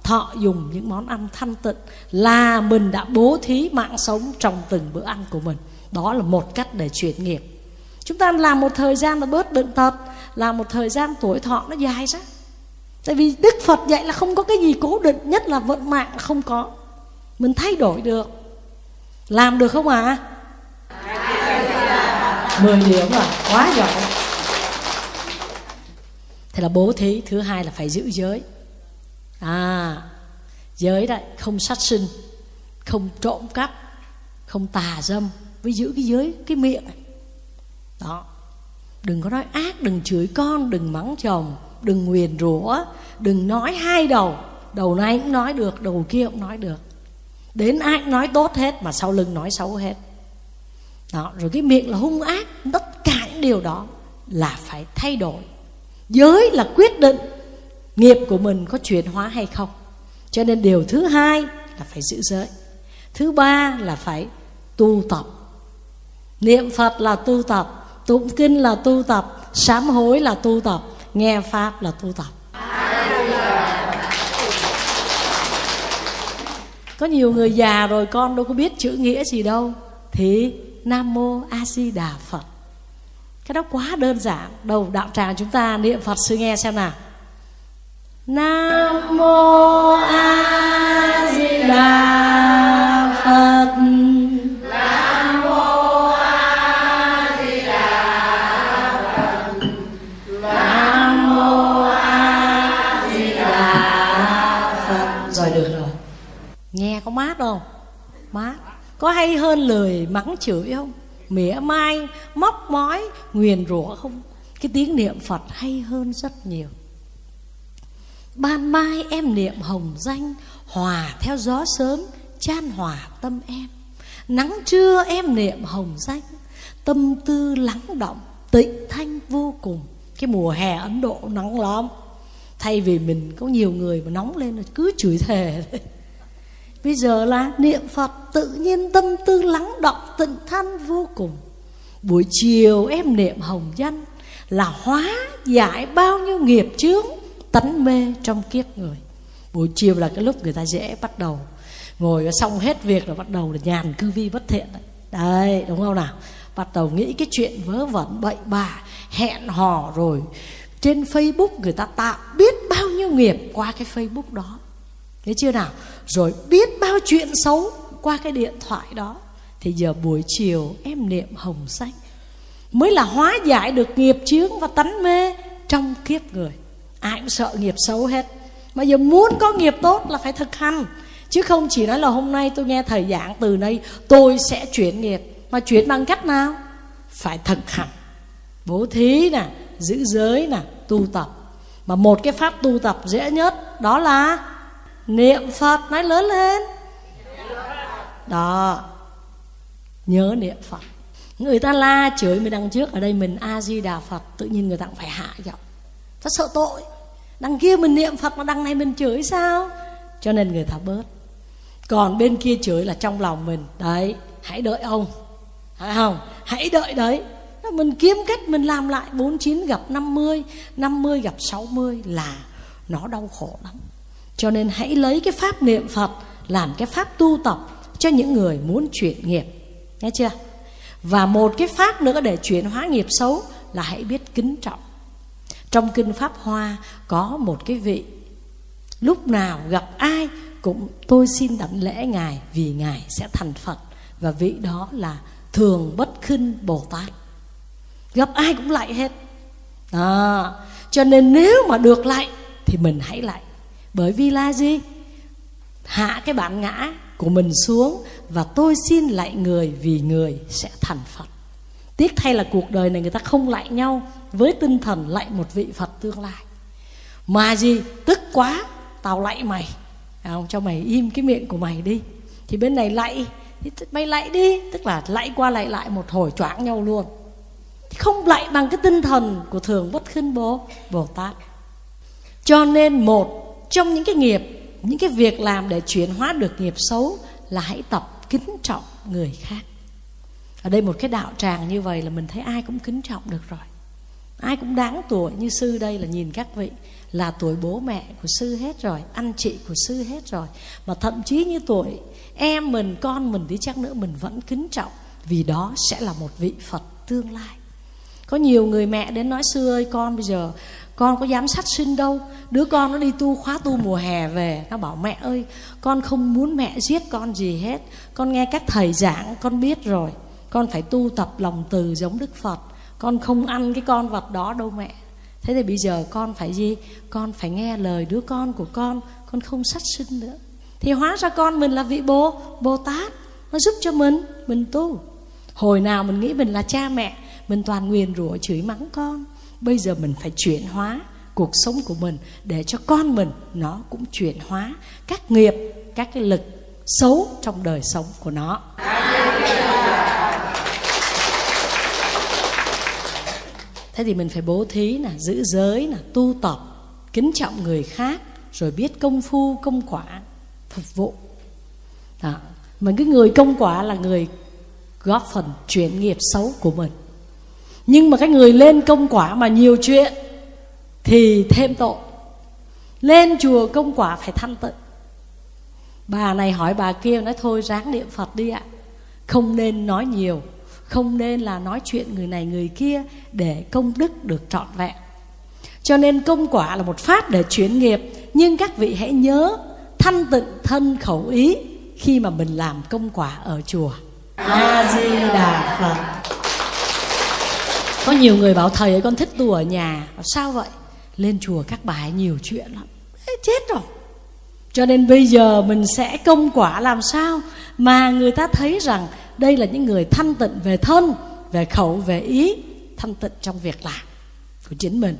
A: Thọ dùng những món ăn thanh tịnh là mình đã bố thí mạng sống trong từng bữa ăn của mình. Đó là một cách để chuyển nghiệp. Chúng ta làm một thời gian là bớt bệnh tật, làm một thời gian tuổi thọ nó dài ra. Tại vì đức phật dạy là không có cái gì cố định, nhất là vận mạng không có. Mình thay đổi được. Làm được không ạ? À? 10 điểm rồi quá giỏi. Thế là bố thí, thứ hai là phải giữ giới à giới đấy không sát sinh, không trộm cắp, không tà dâm. Với giữ cái giới, cái miệng. Đó. Đừng có nói ác, đừng chửi con, đừng mắng chồng, đừng nguyền rủa, đừng nói hai đầu. Đầu này cũng nói được, đầu kia cũng nói được. Đến ai cũng nói tốt hết, mà sau lưng nói xấu hết. Đó, rồi cái miệng là hung ác, tất cả những điều đó là phải thay đổi. Giới là quyết định nghiệp của mình có chuyển hóa hay không? Cho nên điều thứ hai là phải giữ giới. Thứ ba là phải tu tập. Niệm phật là tu tập, tụng kinh là tu tập, sám hối là tu tập, nghe pháp là tu tập. Có nhiều người già rồi con đâu có biết chữ nghĩa gì đâu. Thì nam mô a di đà phật. Cái đó quá đơn giản. Đầu đạo tràng chúng ta niệm phật, sư nghe xem nào nam mô a di đà phật. Nam mô a di đà phật. Nam mô a di đà phật. Rồi được rồi. Nghe có mát không? Mát. Có hay hơn lời mắng chửi không? Mỉa mai móc mói nguyền rủa không? Cái tiếng niệm phật hay hơn rất nhiều ban mai em niệm hồng danh, hòa theo gió sớm, chan hòa tâm em. Nắng trưa em niệm hồng danh, tâm tư lắng động, tịnh thanh vô cùng. Cái mùa hè ấn độ nắng lắm. Thay vì mình có nhiều người mà nóng lên là cứ chửi thề bây giờ là niệm phật tự nhiên tâm tư lắng động, tịnh thanh vô cùng. Buổi chiều em niệm hồng danh là hóa giải bao nhiêu nghiệp chướng tánh mê trong kiếp người. Buổi chiều là cái lúc người ta dễ bắt đầu. Ngồi xong hết việc rồi bắt đầu là nhàn cư vi bất thiện. Đấy. đấy đúng không nào? Bắt đầu nghĩ cái chuyện vớ vẩn, bậy bạ, hẹn hò rồi trên facebook người ta tạo biết bao nhiêu nghiệp qua cái facebook đó. Thấy chưa nào? Rồi biết bao chuyện xấu Qua cái điện thoại đó. Thì giờ buổi chiều em niệm hồng sách. Mới là hóa giải được nghiệp chướng và tánh mê Trong kiếp người. Ai cũng sợ nghiệp xấu hết. Mà giờ muốn có nghiệp tốt là phải thực hành. Chứ không chỉ nói là hôm nay tôi nghe thầy giảng từ đây, Tôi sẽ chuyển nghiệp. Mà chuyển bằng cách nào? Phải thực hành. Bố thí nè, Giữ giới nè, Tu tập. Mà một cái pháp tu tập dễ nhất Đó là Niệm Phật. Nói lớn lên. Đó. Nhớ niệm Phật. Người ta la chửi mình đằng trước, Ở đây mình A-di-đà Phật. Tự nhiên người ta cũng phải hạ giọng. Ta sợ tội. Đằng kia mình niệm Phật mà đằng này mình chửi sao? Cho nên người ta bớt. Còn bên kia chửi là trong lòng mình. Đấy, hãy đợi ông. Phải không? Hãy đợi đấy. Mình kiếm cách mình làm lại. 49 gặp 50 50 gặp 60 là Nó đau khổ lắm. Cho nên hãy lấy cái pháp niệm Phật, làm cái pháp tu tập cho những người muốn chuyển nghiệp. Nghe chưa? Và một cái pháp nữa để chuyển hóa nghiệp xấu là hãy biết kính trọng. Trong kinh Pháp Hoa có một cái vị. Lúc nào gặp ai cũng tôi xin đảnh lễ ngài vì ngài sẽ thành Phật. Và vị đó là thường bất khinh Bồ Tát. Gặp ai cũng lại hết. À, cho nên nếu mà được lại thì mình hãy lại. Bởi vì là gì? Hạ cái bản ngã của mình xuống và tôi xin lại người vì người sẽ thành phật tiếc thay là cuộc đời này người ta không lại nhau, với tinh thần lại một vị phật tương lai. Mà gì? Tức quá, tao lạy mày. Không cho mày im cái miệng của mày đi. Thì bên này lạy thì mày lạy đi. Tức là lạy qua lạy lại một hồi choáng nhau luôn. Không lạy bằng cái tinh thần của thường bất khinh bố, bồ tát. Cho nên một trong những cái nghiệp, những cái việc làm để chuyển hóa được nghiệp xấu là hãy tập kính trọng người khác ở đây một cái đạo tràng như vậy là mình thấy ai cũng kính trọng được rồi. Ai cũng đáng tuổi như sư đây là nhìn các vị là tuổi bố mẹ của sư hết rồi, anh chị của sư hết rồi. Mà thậm chí như tuổi em mình, con mình đi chắc nữa mình vẫn kính trọng, vì đó sẽ là một vị phật tương lai. Có nhiều người mẹ đến nói, sư ơi, con bây giờ, con có dám sát sinh đâu. Đứa con nó đi tu khóa tu mùa hè về. Nó bảo, mẹ ơi, con không muốn mẹ giết con gì hết. Con nghe các thầy giảng, con biết rồi con phải tu tập lòng từ giống đức phật. Con không ăn cái con vật đó đâu mẹ. Thế thì bây giờ con phải gì? Con phải nghe lời đứa con của con. Con không sát sinh nữa. Thì hóa ra con mình là vị bồ bồ tát. Nó giúp cho mình mình tu. Hồi nào mình nghĩ mình là cha mẹ, mình toàn nguyền rủa chửi mắng con. Bây giờ mình phải chuyển hóa cuộc sống của mình để cho con mình nó cũng chuyển hóa các nghiệp, các cái lực xấu trong đời sống của nó. Thế thì mình phải bố thí là giữ giới là tu tập, kính trọng người khác, rồi biết công phu, công quả, phục vụ. Đó. mà cái người công quả là người góp phần chuyển nghiệp xấu của mình. Nhưng mà cái người lên công quả mà nhiều chuyện thì thêm tội. Lên chùa công quả phải thanh tịnh. Bà này hỏi bà kia, nói, thôi ráng niệm phật đi ạ. Không nên nói nhiều không nên là nói chuyện người này người kia để công đức được trọn vẹn. Cho nên công quả là một pháp để chuyển nghiệp nhưng các vị hãy nhớ thanh tịnh thân khẩu ý khi mà mình làm công quả ở chùa. A di đà phật. Có nhiều người bảo thầy ấy con thích tu ở nhà sao vậy? Lên chùa các bà nhiều chuyện lắm. Ê, chết rồi. Cho nên bây giờ mình sẽ công quả làm sao mà người ta thấy rằng đây là những người thanh tịnh về thân, về khẩu, về ý, thanh tịnh trong việc làm của chính mình.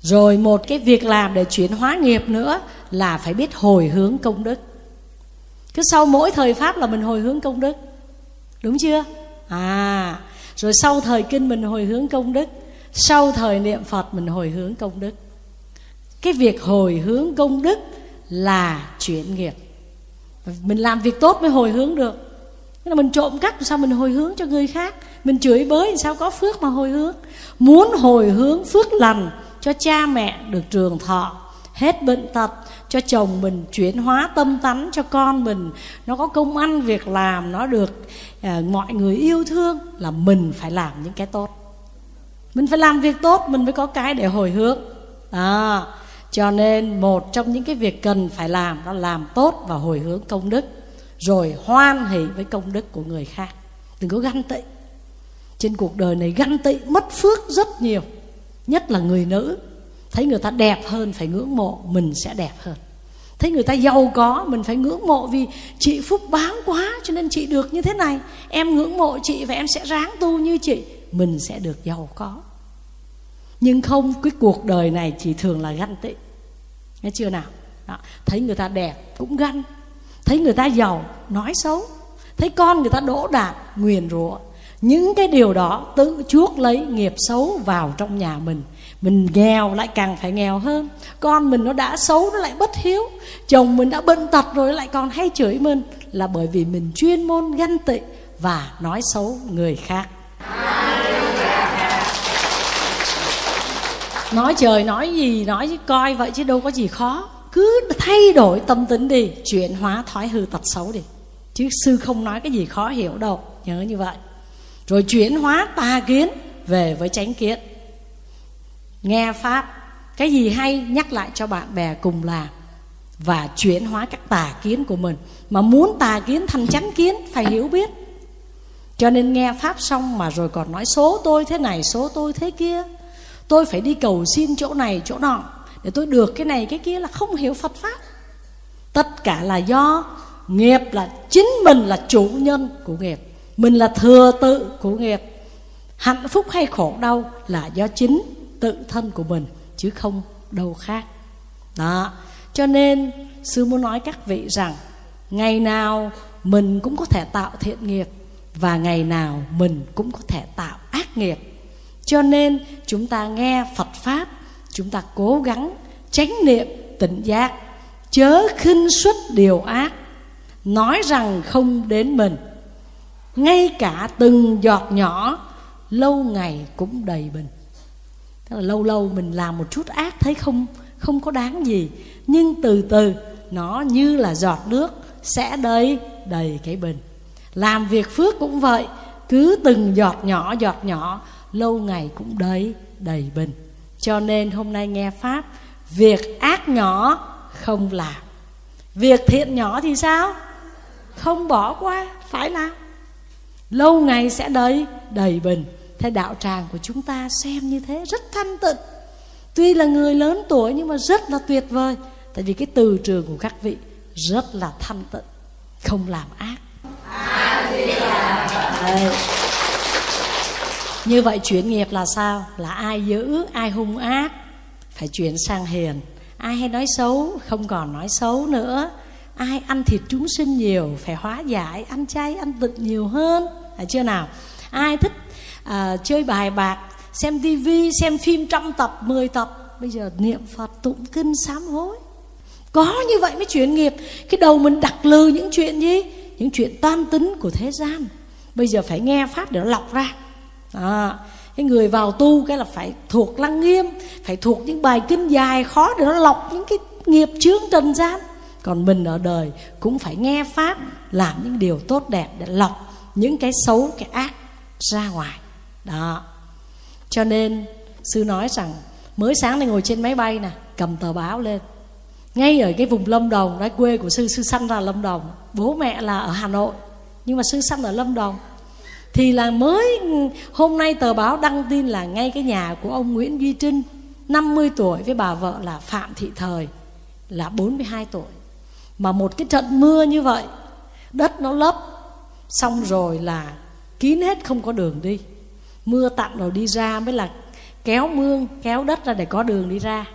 A: Rồi một cái việc làm để chuyển hóa nghiệp nữa là phải biết hồi hướng công đức. Cứ sau mỗi thời pháp là mình hồi hướng công đức. Đúng chưa? À rồi sau thời kinh mình hồi hướng công đức, sau thời niệm phật mình hồi hướng công đức. Cái việc hồi hướng công đức là chuyển nghiệp. Mình làm việc tốt mới hồi hướng được. Thế là mình trộm cắp sao mình hồi hướng cho người khác? Mình chửi bới sao có phước mà hồi hướng? Muốn hồi hướng phước lành cho cha mẹ được trường thọ hết bệnh tật cho chồng mình chuyển hóa tâm tánh cho con mình nó có công ăn việc làm nó được à, mọi người yêu thương là mình phải làm những cái tốt. Mình phải làm việc tốt mình mới có cái để hồi hướng. À, cho nên một trong những cái việc cần phải làm đó là làm tốt và hồi hướng công đức rồi hoan hỷ với công đức của người khác. Đừng có ganh tị. Trên cuộc đời này ganh tị, mất phước rất nhiều. Nhất là người nữ. Thấy người ta đẹp hơn phải ngưỡng mộ, mình sẽ đẹp hơn. Thấy người ta giàu có, mình phải ngưỡng mộ vì chị phúc báo quá cho nên chị được như thế này. Em ngưỡng mộ chị và em sẽ ráng tu như chị, mình sẽ được giàu có. Nhưng không, cái cuộc đời này chỉ thường là ganh tị. Nghe chưa nào? Đó. thấy người ta đẹp cũng ganh thấy người ta giàu, nói xấu. Thấy con người ta đỗ đạt nguyền rủa. Những cái điều đó tự chuốc lấy nghiệp xấu vào trong nhà mình. Mình nghèo lại càng phải nghèo hơn. Con mình nó đã xấu, nó lại bất hiếu. Chồng mình đã bệnh tật rồi, lại còn hay chửi mình. Là bởi vì mình chuyên môn ganh tị và nói xấu người khác. Nói trời nói gì, nói coi vậy chứ đâu có gì khó cứ thay đổi tâm tính đi, chuyển hóa thói hư tật xấu đi. Chứ sư không nói cái gì khó hiểu đâu, nhớ như vậy. Rồi chuyển hóa tà kiến về với chánh kiến. Nghe pháp, cái gì hay nhắc lại cho bạn bè cùng làm và chuyển hóa các tà kiến của mình. Mà muốn tà kiến thành chánh kiến, phải hiểu biết. Cho nên nghe pháp xong mà rồi còn nói, số tôi thế này, số tôi thế kia. Tôi phải đi cầu xin chỗ này, chỗ nọ để tôi được cái này, cái kia là không hiểu phật pháp. Tất cả là do nghiệp là chính mình là chủ nhân của nghiệp. Mình là thừa tự của nghiệp. Hạnh phúc hay khổ đau là do chính tự thân của mình, chứ không đâu khác. Đó. Cho nên, sư muốn nói các vị rằng, ngày nào mình cũng có thể tạo thiện nghiệp và ngày nào mình cũng có thể tạo ác nghiệp. Cho nên, chúng ta nghe phật pháp chúng ta cố gắng chánh niệm, tỉnh giác, chớ khinh suất điều ác, nói rằng không đến mình. Ngay cả từng giọt nhỏ, lâu ngày cũng đầy bình Tức là lâu lâu mình làm một chút ác thấy không không có đáng gì, nhưng từ từ nó như là giọt nước sẽ đầy đầy cái bình. Làm việc phước cũng vậy, cứ từng giọt nhỏ giọt nhỏ, lâu ngày cũng đầy đầy bình cho nên hôm nay nghe pháp việc ác nhỏ không làm. Việc thiện nhỏ thì sao? Không bỏ qua phải làm. Lâu ngày sẽ đầy đầy bình. Thế đạo tràng của chúng ta xem như thế rất thanh tịnh. Tuy là người lớn tuổi nhưng mà rất là tuyệt vời. Tại vì cái từ trường của các vị rất là thanh tịnh không làm ác. Đấy như vậy chuyển nghiệp là sao? Là ai dữ ai hung ác? Phải chuyển sang hiền. Ai hay nói xấu không còn nói xấu nữa. Ai ăn thịt chúng sinh nhiều phải hóa giải ăn chay ăn tịnh nhiều hơn. Phải chưa nào? Ai thích à, chơi bài bạc xem tivi xem phim trăm tập 10 tập? Bây giờ niệm phật tụng kinh sám hối. Có như vậy mới chuyển nghiệp. Cái đầu mình đặt lừ những chuyện gì? Những chuyện toan tính của thế gian. Bây giờ phải nghe pháp để nó lọc ra à, cái người vào tu cái là phải thuộc lăng nghiêm phải thuộc những bài kinh dài khó để nó lọc những cái nghiệp chướng trần gian. Còn mình ở đời cũng phải nghe pháp làm những điều tốt đẹp để lọc những cái xấu cái ác ra ngoài. Đó. Cho nên sư nói rằng mới sáng nay ngồi trên máy bay nè cầm tờ báo lên. Ngay ở cái vùng lâm đồng đó quê của sư sư sanh ra lâm đồng bố mẹ là ở hà nội. Nhưng mà sư sanh ở lâm đồng thì là mới, hôm nay tờ báo đăng tin là ngay cái nhà của ông Nguyễn Duy Trinh 50 tuổi với bà vợ là Phạm Thị Thời, là 42 tuổi. Mà một cái trận mưa như vậy, đất nó lấp, xong rồi là kín hết không có đường đi. Mưa tặng rồi đi ra mới là kéo mương, kéo đất ra để có đường đi ra.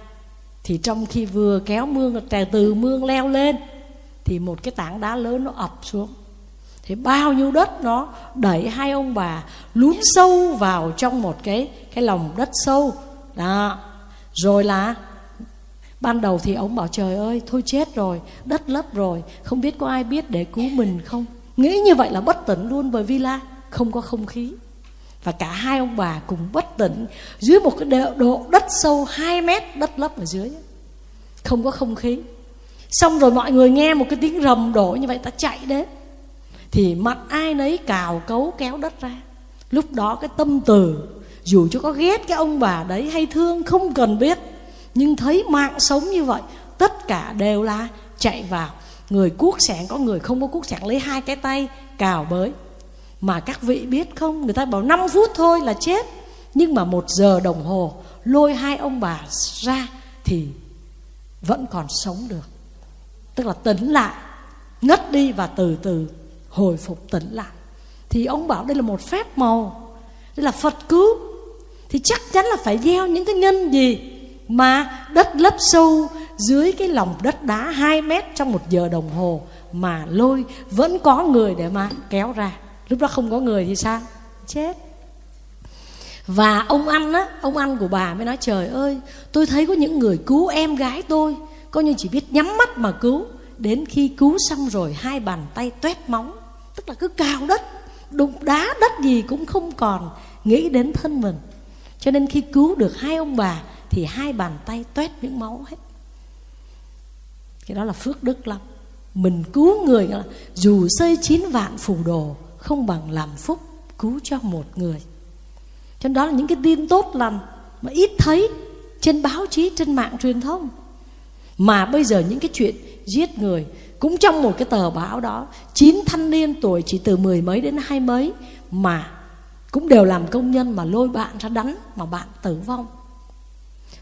A: Thì trong khi vừa kéo mương từ mương leo lên, thì một cái tảng đá lớn nó ập xuống thì bao nhiêu đất nó đẩy hai ông bà lún sâu vào trong một cái cái lòng đất sâu. Đó. Rồi là ban đầu thì ông bảo, trời ơi, thôi chết rồi, đất lấp rồi, không biết có ai biết để cứu mình không? Nghĩ như vậy là bất tỉnh luôn, bởi vì là không có không khí. Và cả hai ông bà cùng bất tỉnh dưới một cái độ đất sâu 2 mét, đất lấp ở dưới. Không có không khí. Xong rồi mọi người nghe một cái tiếng rầm đổ như vậy, ta chạy đến thì mặt ai nấy cào cấu kéo đất ra. Lúc đó cái tâm từ, dù cho có ghét cái ông bà đấy hay thương không cần biết, nhưng thấy mạng sống như vậy, tất cả đều là chạy vào. Người cuốc sẻng, có người không có cuốc sẻng, lấy hai cái tay cào bới. Mà các vị biết không, người ta bảo 5 phút thôi là chết. Nhưng mà một giờ đồng hồ, lôi hai ông bà ra thì vẫn còn sống được. Tức là tính lại, ngất đi và từ từ hồi phục tỉnh lại. Thì ông bảo đây là một phép màu, đây là phật cứu. Thì chắc chắn là phải gieo những cái nhân gì mà đất lấp sâu dưới cái lòng đất đá 2 mét trong một giờ đồng hồ mà lôi, vẫn có người để mà kéo ra. Lúc đó không có người thì sao? Chết. Và ông anh á, ông anh của bà mới nói, trời ơi, tôi thấy có những người cứu em gái tôi, coi như chỉ biết nhắm mắt mà cứu. Đến khi cứu xong rồi, hai bàn tay toét móng tức là cứ cào đất đụng đá đất gì cũng không còn nghĩ đến thân mình. Cho nên khi cứu được hai ông bà thì hai bàn tay toét những máu hết. Cái đó là phước đức lắm. Mình cứu người là dù xây chín vạn phù đồ, không bằng làm phúc cứu cho một người. Cho nên đó là những cái tin tốt lành mà ít thấy trên báo chí, trên mạng truyền thông. Mà bây giờ những cái chuyện giết người cũng trong một cái tờ báo đó chín thanh niên tuổi chỉ từ mười mấy đến hai mấy mà cũng đều làm công nhân mà lôi bạn ra đánh mà bạn tử vong.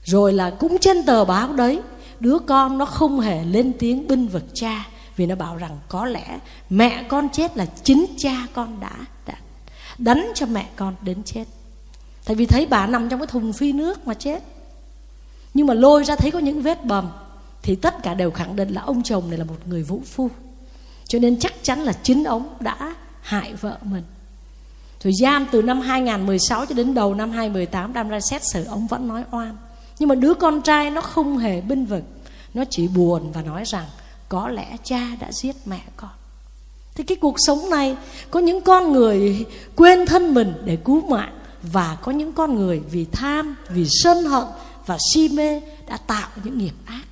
A: Rồi là cũng trên tờ báo đấy đứa con nó không hề lên tiếng binh vực cha vì nó bảo rằng có lẽ mẹ con chết là chính cha con đã, đã đánh cho mẹ con đến chết. Tại vì thấy bà nằm trong cái thùng phi nước mà chết. Nhưng mà lôi ra thấy có những vết bầm thì tất cả đều khẳng định là ông chồng này là một người vũ phu. Cho nên chắc chắn là chính ông đã hại vợ mình. Rồi giam từ năm 2016 cho đến đầu năm 2018 đang ra xét xử ông vẫn nói oan. Nhưng mà đứa con trai nó không hề binh vực. Nó chỉ buồn và nói rằng, có lẽ cha đã giết mẹ con. Thì cái cuộc sống này, có những con người quên thân mình để cứu mạng và có những con người vì tham, vì sân hận và si mê đã tạo những nghiệp ác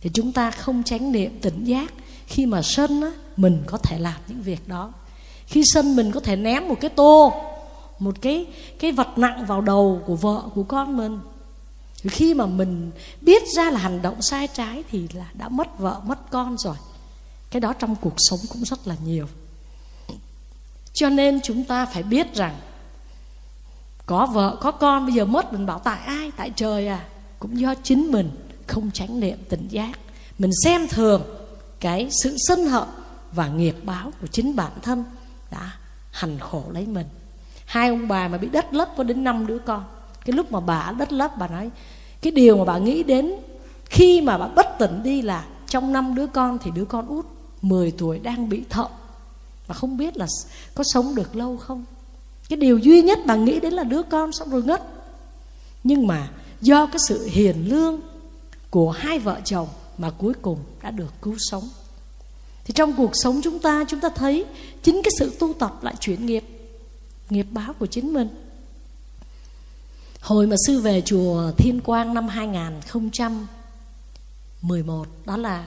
A: thì chúng ta không tránh niệm tỉnh giác. Khi mà sân á, mình có thể làm những việc đó. Khi sân mình có thể ném một cái tô một cái cái vật nặng vào đầu của vợ của con mình. Khi mà mình biết ra là hành động sai trái thì là đã mất vợ mất con rồi. Cái đó trong cuộc sống cũng rất là nhiều. Cho nên chúng ta phải biết rằng có vợ có con bây giờ mất mình bảo tại ai? Tại trời à. Cũng do chính mình không tránh niệm tỉnh giác. Mình xem thường cái sự sân hận và nghiệp báo của chính bản thân đã hành khổ lấy mình. Hai ông bà mà bị đất lấp có đến năm đứa con. Cái lúc mà bà đất lấp, bà nói, cái điều mà bà nghĩ đến khi mà bà bất tỉnh đi là trong năm đứa con thì đứa con út 10 tuổi đang bị thận mà không biết là có sống được lâu không. Cái điều duy nhất bà nghĩ đến là đứa con xong rồi ngất. Nhưng mà do cái sự hiền lương của hai vợ chồng mà cuối cùng đã được cứu sống. Thì trong cuộc sống chúng ta chúng ta thấy chính cái sự tu tập lại chuyển nghiệp nghiệp báo của chính mình. Hồi mà sư về chùa Thiên Quang năm 2011 đó là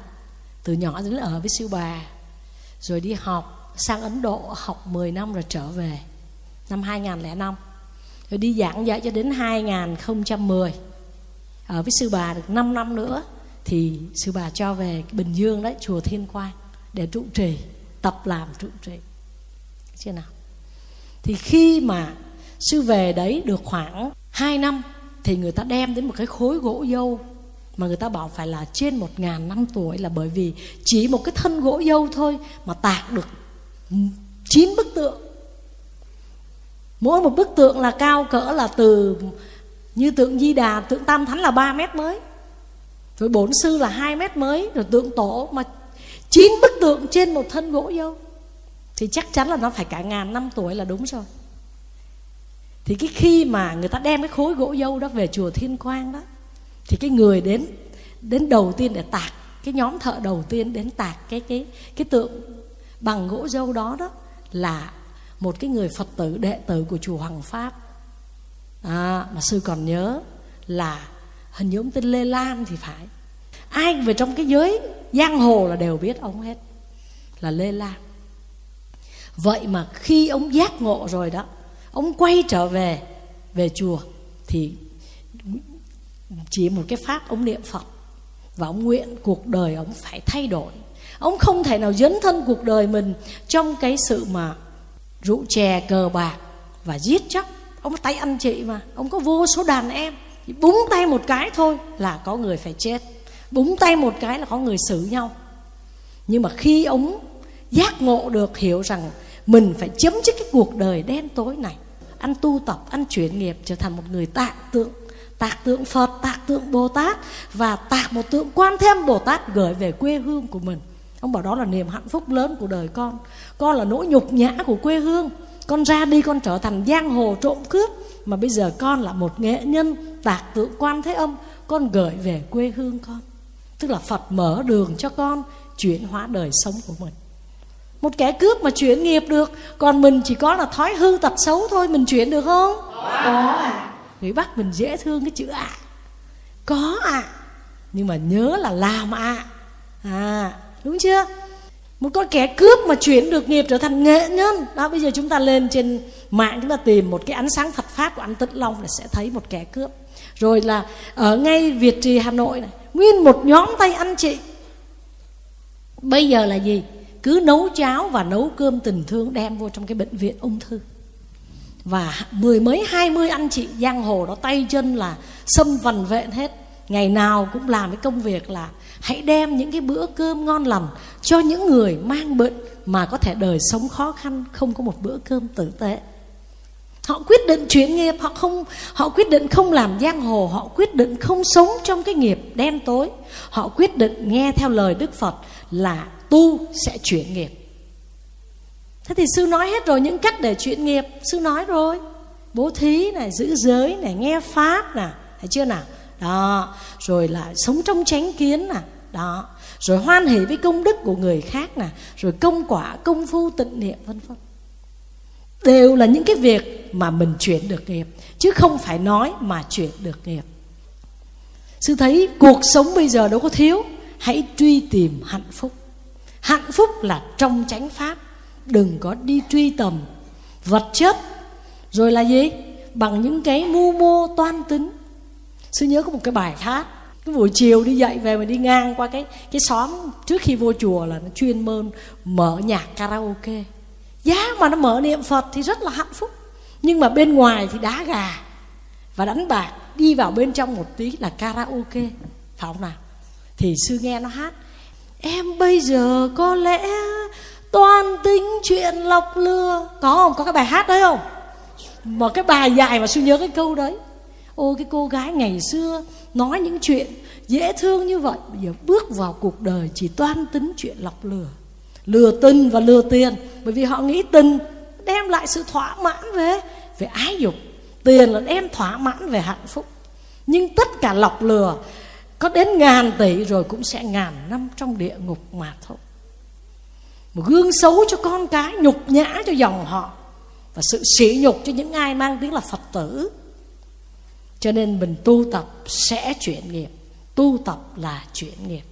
A: từ nhỏ đến ở với sư bà, rồi đi học sang Ấn Độ, học 10 năm rồi trở về năm 2005 rồi đi giảng dạy cho đến 2010 ở với sư bà được 5 năm nữa, thì sư bà cho về Bình Dương đấy, chùa Thiên Quang, để trụ trì, tập làm trụ trì. Chưa nào? Thì khi mà sư về đấy được khoảng 2 năm, thì người ta đem đến một cái khối gỗ dâu, mà người ta bảo phải là trên một ngàn năm tuổi, là bởi vì chỉ một cái thân gỗ dâu thôi mà tạc được chín bức tượng. Mỗi một bức tượng là cao cỡ là từ như tượng di đà, tượng tam thánh là 3 mét mới. Rồi bổn sư là 2 mét mới, rồi tượng tổ mà chín bức tượng trên một thân gỗ dâu. Thì chắc chắn là nó phải cả ngàn năm tuổi là đúng rồi. Thì cái khi mà người ta đem cái khối gỗ dâu đó về chùa thiên quang đó, thì cái người đến đến đầu tiên để tạc, cái nhóm thợ đầu tiên đến tạc cái cái cái tượng bằng gỗ dâu đó đó là một cái người phật tử, đệ tử của chùa hoàng pháp à, mà sư còn nhớ là hình như ông tên lê lan thì phải. Ai về trong cái giới giang hồ là đều biết ông hết là lê lan. Vậy mà khi ông giác ngộ rồi đó ông quay trở về về chùa thì chỉ một cái pháp ông niệm phật và ông nguyện cuộc đời ông phải thay đổi. Ông không thể nào dấn thân cuộc đời mình trong cái sự mà rượu chè cờ bạc và giết chóc ông tay anh chị mà. Ông có vô số đàn em. Búng tay một cái thôi là có người phải chết. Búng tay một cái là có người xử nhau. Nhưng mà khi ông giác ngộ được, hiểu rằng mình phải chấm dứt cái cuộc đời đen tối này anh tu tập anh chuyển nghiệp, trở thành một người tạ tượng. Tạc tượng phật tạc tượng bồ tát và tạc một tượng quan thêm bồ tát gửi về quê hương của mình. Ông bảo đó là niềm hạnh phúc lớn của đời con. Con là nỗi nhục nhã của quê hương con ra đi con trở thành giang hồ trộm cướp mà bây giờ con là một nghệ nhân tạc tượng quan thế âm con gửi về quê hương con tức là phật mở đường cho con chuyển hóa đời sống của mình một kẻ cướp mà chuyển nghiệp được còn mình chỉ có là thói hư tật xấu thôi mình chuyển được không có à người bắt mình dễ thương cái chữ ạ à. có ạ à. nhưng mà nhớ là làm ạ à. à đúng chưa một con kẻ cướp mà chuyển được nghiệp trở thành nghệ nhân. Đó, bây giờ chúng ta lên trên mạng chúng ta tìm một cái ánh sáng Phật pháp của anh Tịnh Long là sẽ thấy một kẻ cướp. Rồi là ở ngay Việt Trì, Hà Nội này, nguyên một nhóm tay anh chị. Bây giờ là gì? Cứ nấu cháo và nấu cơm tình thương đem vô trong cái bệnh viện ung thư. Và mười mấy, hai mươi anh chị giang hồ đó tay chân là xâm vần vện hết. Ngày nào cũng làm cái công việc là hãy đem những cái bữa cơm ngon lành cho những người mang bệnh mà có thể đời sống khó khăn, không có một bữa cơm tử tế. Họ quyết định chuyển nghiệp, họ không, họ quyết định không làm giang hồ, họ quyết định không sống trong cái nghiệp đen tối. Họ quyết định nghe theo lời đức phật là tu sẽ chuyển nghiệp. Thế thì sư nói hết rồi, những cách để chuyển nghiệp, sư nói rồi. Bố thí này, giữ giới này, nghe pháp nè, thấy chưa nào? Đó. Rồi là sống trong chánh kiến nè. Đó. Rồi hoan hỷ với công đức của người khác nè. Rồi công quả, công phu, tịnh niệm, vân vân. Đều là những cái việc mà mình chuyển được nghiệp, chứ không phải nói mà chuyển được nghiệp. Sư thấy cuộc sống bây giờ đâu có thiếu. Hãy truy tìm hạnh phúc. Hạnh phúc là trong chánh pháp. Đừng có đi truy tầm vật chất. Rồi là gì? Bằng những cái mưu mô toan tính sư nhớ có một cái bài hát, cái buổi chiều đi dậy về mà đi ngang qua cái cái xóm trước khi vô chùa là nó chuyên môn mở nhạc karaoke. Giá mà nó mở niệm phật thì rất là hạnh phúc, nhưng mà bên ngoài thì đá gà và đánh bạc, đi vào bên trong một tí là karaoke. Phải không nào? Thì sư nghe nó hát, em bây giờ có lẽ toan tính chuyện lọc lừa. Có không? Có cái bài hát đấy không? Mà cái bài dài mà sư nhớ cái câu đấy ô, cái cô gái ngày xưa nói những chuyện dễ thương như vậy, bây giờ bước vào cuộc đời chỉ toan tính chuyện lọc lừa. Lừa tình và lừa tiền, bởi vì họ nghĩ tình đem lại sự thỏa mãn về về ái dục. Tiền là đem thỏa mãn về hạnh phúc. Nhưng tất cả lọc lừa, có đến ngàn tỷ rồi cũng sẽ ngàn năm trong địa ngục mà thôi. Một gương xấu cho con cái, nhục nhã cho dòng họ và sự sỉ nhục cho những ai mang tiếng là phật tử cho nên mình tu tập sẽ chuyển nghiệp. Tu tập là chuyển nghiệp.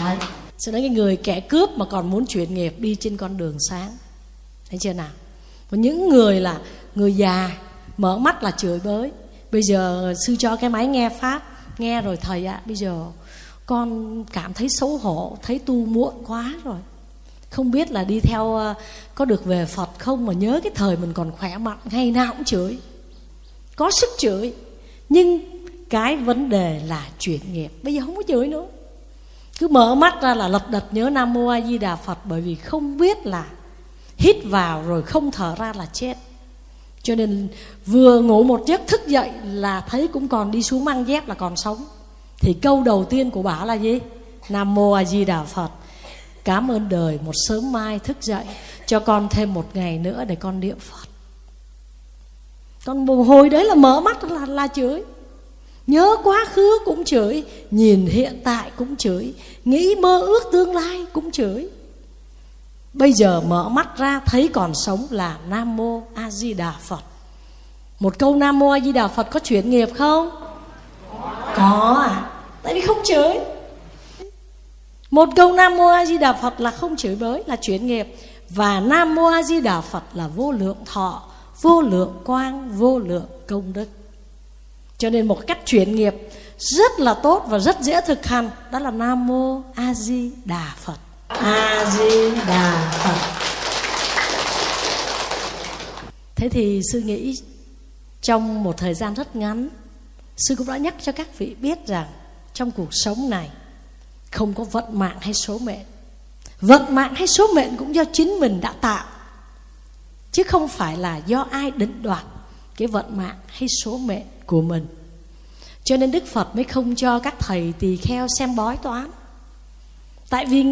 A: Đấy. Cho nên cái người kẻ cướp mà còn muốn chuyển nghiệp đi trên con đường sáng. Thấy chưa nào? Còn những người là người già Mở mắt là chửi bới. Bây giờ sư cho cái máy nghe Pháp Nghe rồi thầy ạ à, Bây giờ con cảm thấy xấu hổ Thấy tu muộn quá rồi. Không biết là đi theo ờ, Có được về Phật không Mà nhớ cái thời mình còn khỏe mạnh, Ngày nào cũng chửi. Có sức chửi, Nhưng cái vấn đề là chuyển nghiệp. Bây giờ không có chửi nữa. Cứ mở mắt ra là lật đật nhớ nam mô a di đà phật bởi vì không biết là hít vào rồi không thở ra là chết. Cho nên vừa ngủ một giấc thức dậy là thấy cũng còn đi xuống mang dép là còn sống. Thì câu đầu tiên của bà là gì? Nam mô a di đà phật cảm ơn đời, một sớm mai thức dậy, cho con thêm một ngày nữa để con niệm phật. Con hồi đấy là mở mắt là là chửi. Nhớ quá khứ cũng chửi, Nhìn hiện tại cũng chửi, Nghĩ mơ ước tương lai cũng chửi. Bây giờ mở mắt ra thấy còn sống là Nam Mô A Di Đà Phật. Một câu Nam Mô A Di Đà Phật có chuyển nghiệp không? Có à Tại vì không chửi. Một câu Nam Mô A Di Đà Phật là không chửi bới Là chuyển nghiệp. Và Nam Mô A Di Đà Phật là vô lượng thọ Vô lượng quang Vô lượng công đức. Cho nên một cách chuyển nghiệp rất là tốt và rất dễ thực hành đó là nam mô a di đà phật. A di đà phật. Thế thì sư nghĩ trong một thời gian rất ngắn sư cũng đã nhắc cho các vị biết rằng trong cuộc sống này không có vận mạng hay số mệnh. Vận mạng hay số mệnh cũng do chính mình đã tạo. Chứ không phải là do ai định đoạt cái vận mạng hay số mệnh của mình. Cho nên đức phật mới không cho các thầy tỳ kheo xem bói toán. Tại vì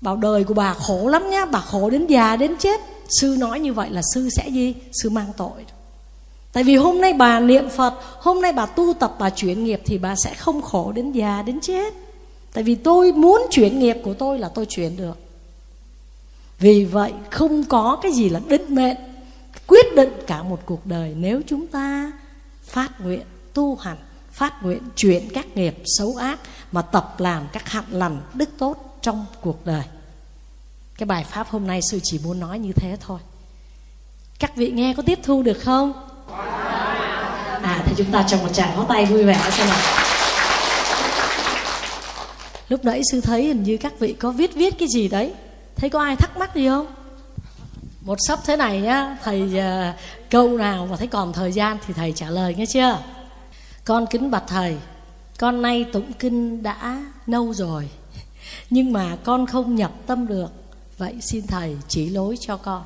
A: bảo đời của bà khổ lắm nhá, bà khổ đến già đến chết. Sư nói như vậy là sư sẽ gì? Sư mang tội. Tại vì hôm nay bà niệm phật, hôm nay bà tu tập, bà chuyển nghiệp thì bà sẽ không khổ đến già đến chết tại vì tôi muốn chuyển nghiệp của tôi là tôi chuyển được. Vì vậy, không có cái gì là định mệnh, quyết định cả một cuộc đời nếu chúng ta phát nguyện, tu hành, phát nguyện chuyển các nghiệp xấu ác mà tập làm các hạnh lành, đức tốt trong cuộc đời. Cái bài pháp hôm nay sư chỉ muốn nói như thế thôi. Các vị nghe có tiếp thu được không? À thì chúng ta cho một tràng pháo tay vui vẻ xem nào lúc nãy sư thấy hình như các vị có viết viết cái gì đấy. Thấy có ai thắc mắc gì không? Một sắp thế này nhá thầy uh, câu nào mà thấy còn thời gian thì thầy trả lời nghe chưa? Con kính bạch thầy con nay tụng kinh đã lâu rồi nhưng mà con không nhập tâm được. Vậy xin thầy chỉ lối cho con.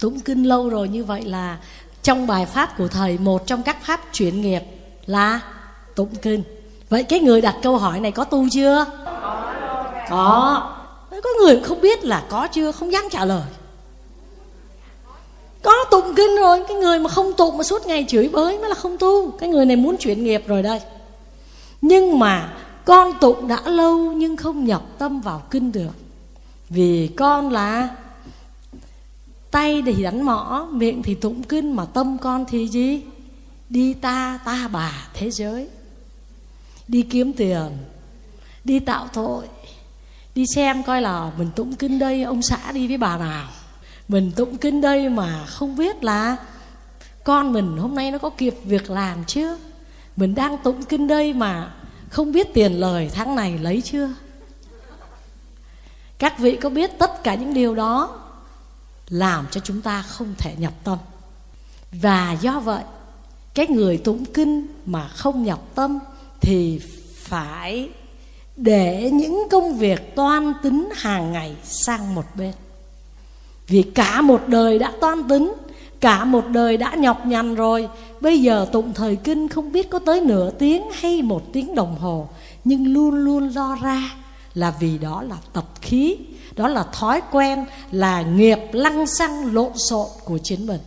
A: Tụng kinh lâu rồi như vậy là trong bài pháp của thầy một trong các pháp chuyển nghiệp là tụng kinh vậy cái người đặt câu hỏi này có tu chưa? Có. Có. Người không biết là có chưa, không dám trả lời. Có tụng kinh rồi, cái người mà không tụng mà suốt ngày chửi bới mới là không tu. Cái người này muốn chuyển nghiệp rồi đây. Nhưng mà con tụng đã lâu nhưng không nhập tâm vào kinh được. Vì con là tay thì đánh mõ, miệng thì tụng kinh mà tâm con thì gì? Đi ta ta bà thế giới đi kiếm tiền, đi tạo tội, đi xem coi là mình tụng kinh đây, ông xã đi với bà nào. Mình tụng kinh đây mà không biết là con mình hôm nay nó có kịp việc làm chưa mình đang tụng kinh đây mà không biết tiền lời tháng này lấy chưa? Các vị có biết tất cả những điều đó làm cho chúng ta không thể nhập tâm. Và do vậy, cái người tụng kinh mà không nhập tâm thì phải để những công việc toan tính hàng ngày sang một bên. Vì cả một đời đã toan tính, cả một đời đã nhọc nhằn rồi, bây giờ tụng thời kinh không biết có tới nửa tiếng hay một tiếng đồng hồ, nhưng luôn luôn lo ra là vì đó là tập khí, đó là thói quen, là nghiệp lăng xăng lộn xộn của chính mình.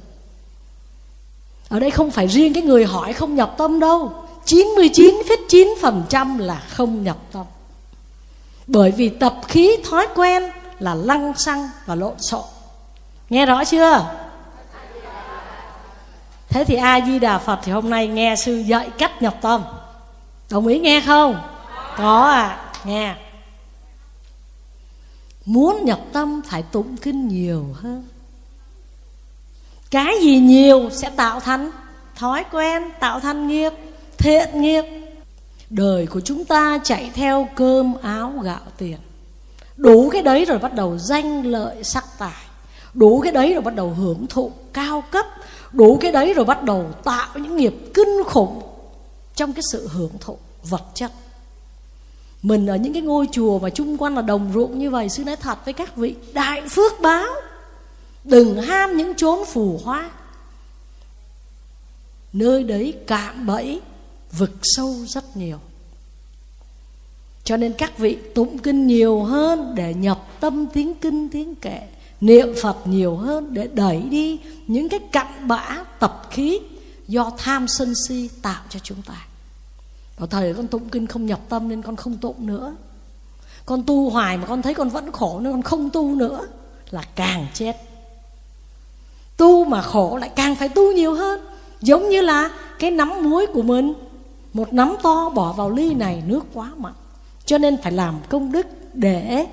A: Ở đây không phải riêng cái người hỏi không nhập tâm đâu. 99,9% là không nhập tâm. Bởi vì tập khí thói quen là lăng xăng và lộn xộn. Nghe rõ chưa? Thế thì A-di-đà Phật thì hôm nay nghe sư dạy cách nhập tâm. Đồng ý nghe không? Có à, nghe. Muốn nhập tâm phải tụng kinh nhiều hơn. Cái gì nhiều sẽ tạo thành thói quen, tạo thành nghiệp, thiện nghiệp. Đời của chúng ta chạy theo cơm áo gạo tiền. Đủ cái đấy rồi bắt đầu danh lợi sắc tài. Đủ cái đấy rồi bắt đầu hưởng thụ cao cấp. Đủ cái đấy rồi bắt đầu tạo những nghiệp kinh khủng Trong cái sự hưởng thụ vật chất. Mình ở những cái ngôi chùa mà chung quanh là đồng ruộng như vậy, sư nói thật với các vị, đại phước báo. Đừng ham những chốn phù hoa. Nơi đấy cạm bẫy vực sâu rất nhiều. Cho nên các vị tụng kinh nhiều hơn để nhập tâm tiếng kinh tiếng kệ, niệm phật nhiều hơn để đẩy đi những cái cặn bã tập khí do tham sân si tạo cho chúng ta. Bảo thầy con tụng kinh không nhập tâm nên con không tụng nữa. Con tu hoài mà con thấy con vẫn khổ nên con không tu nữa Là càng chết. Tu mà khổ lại càng phải tu nhiều hơn. Giống như là cái nắm muối của mình. Một nắm to bỏ vào ly này nước quá mặn Cho nên phải làm công đức để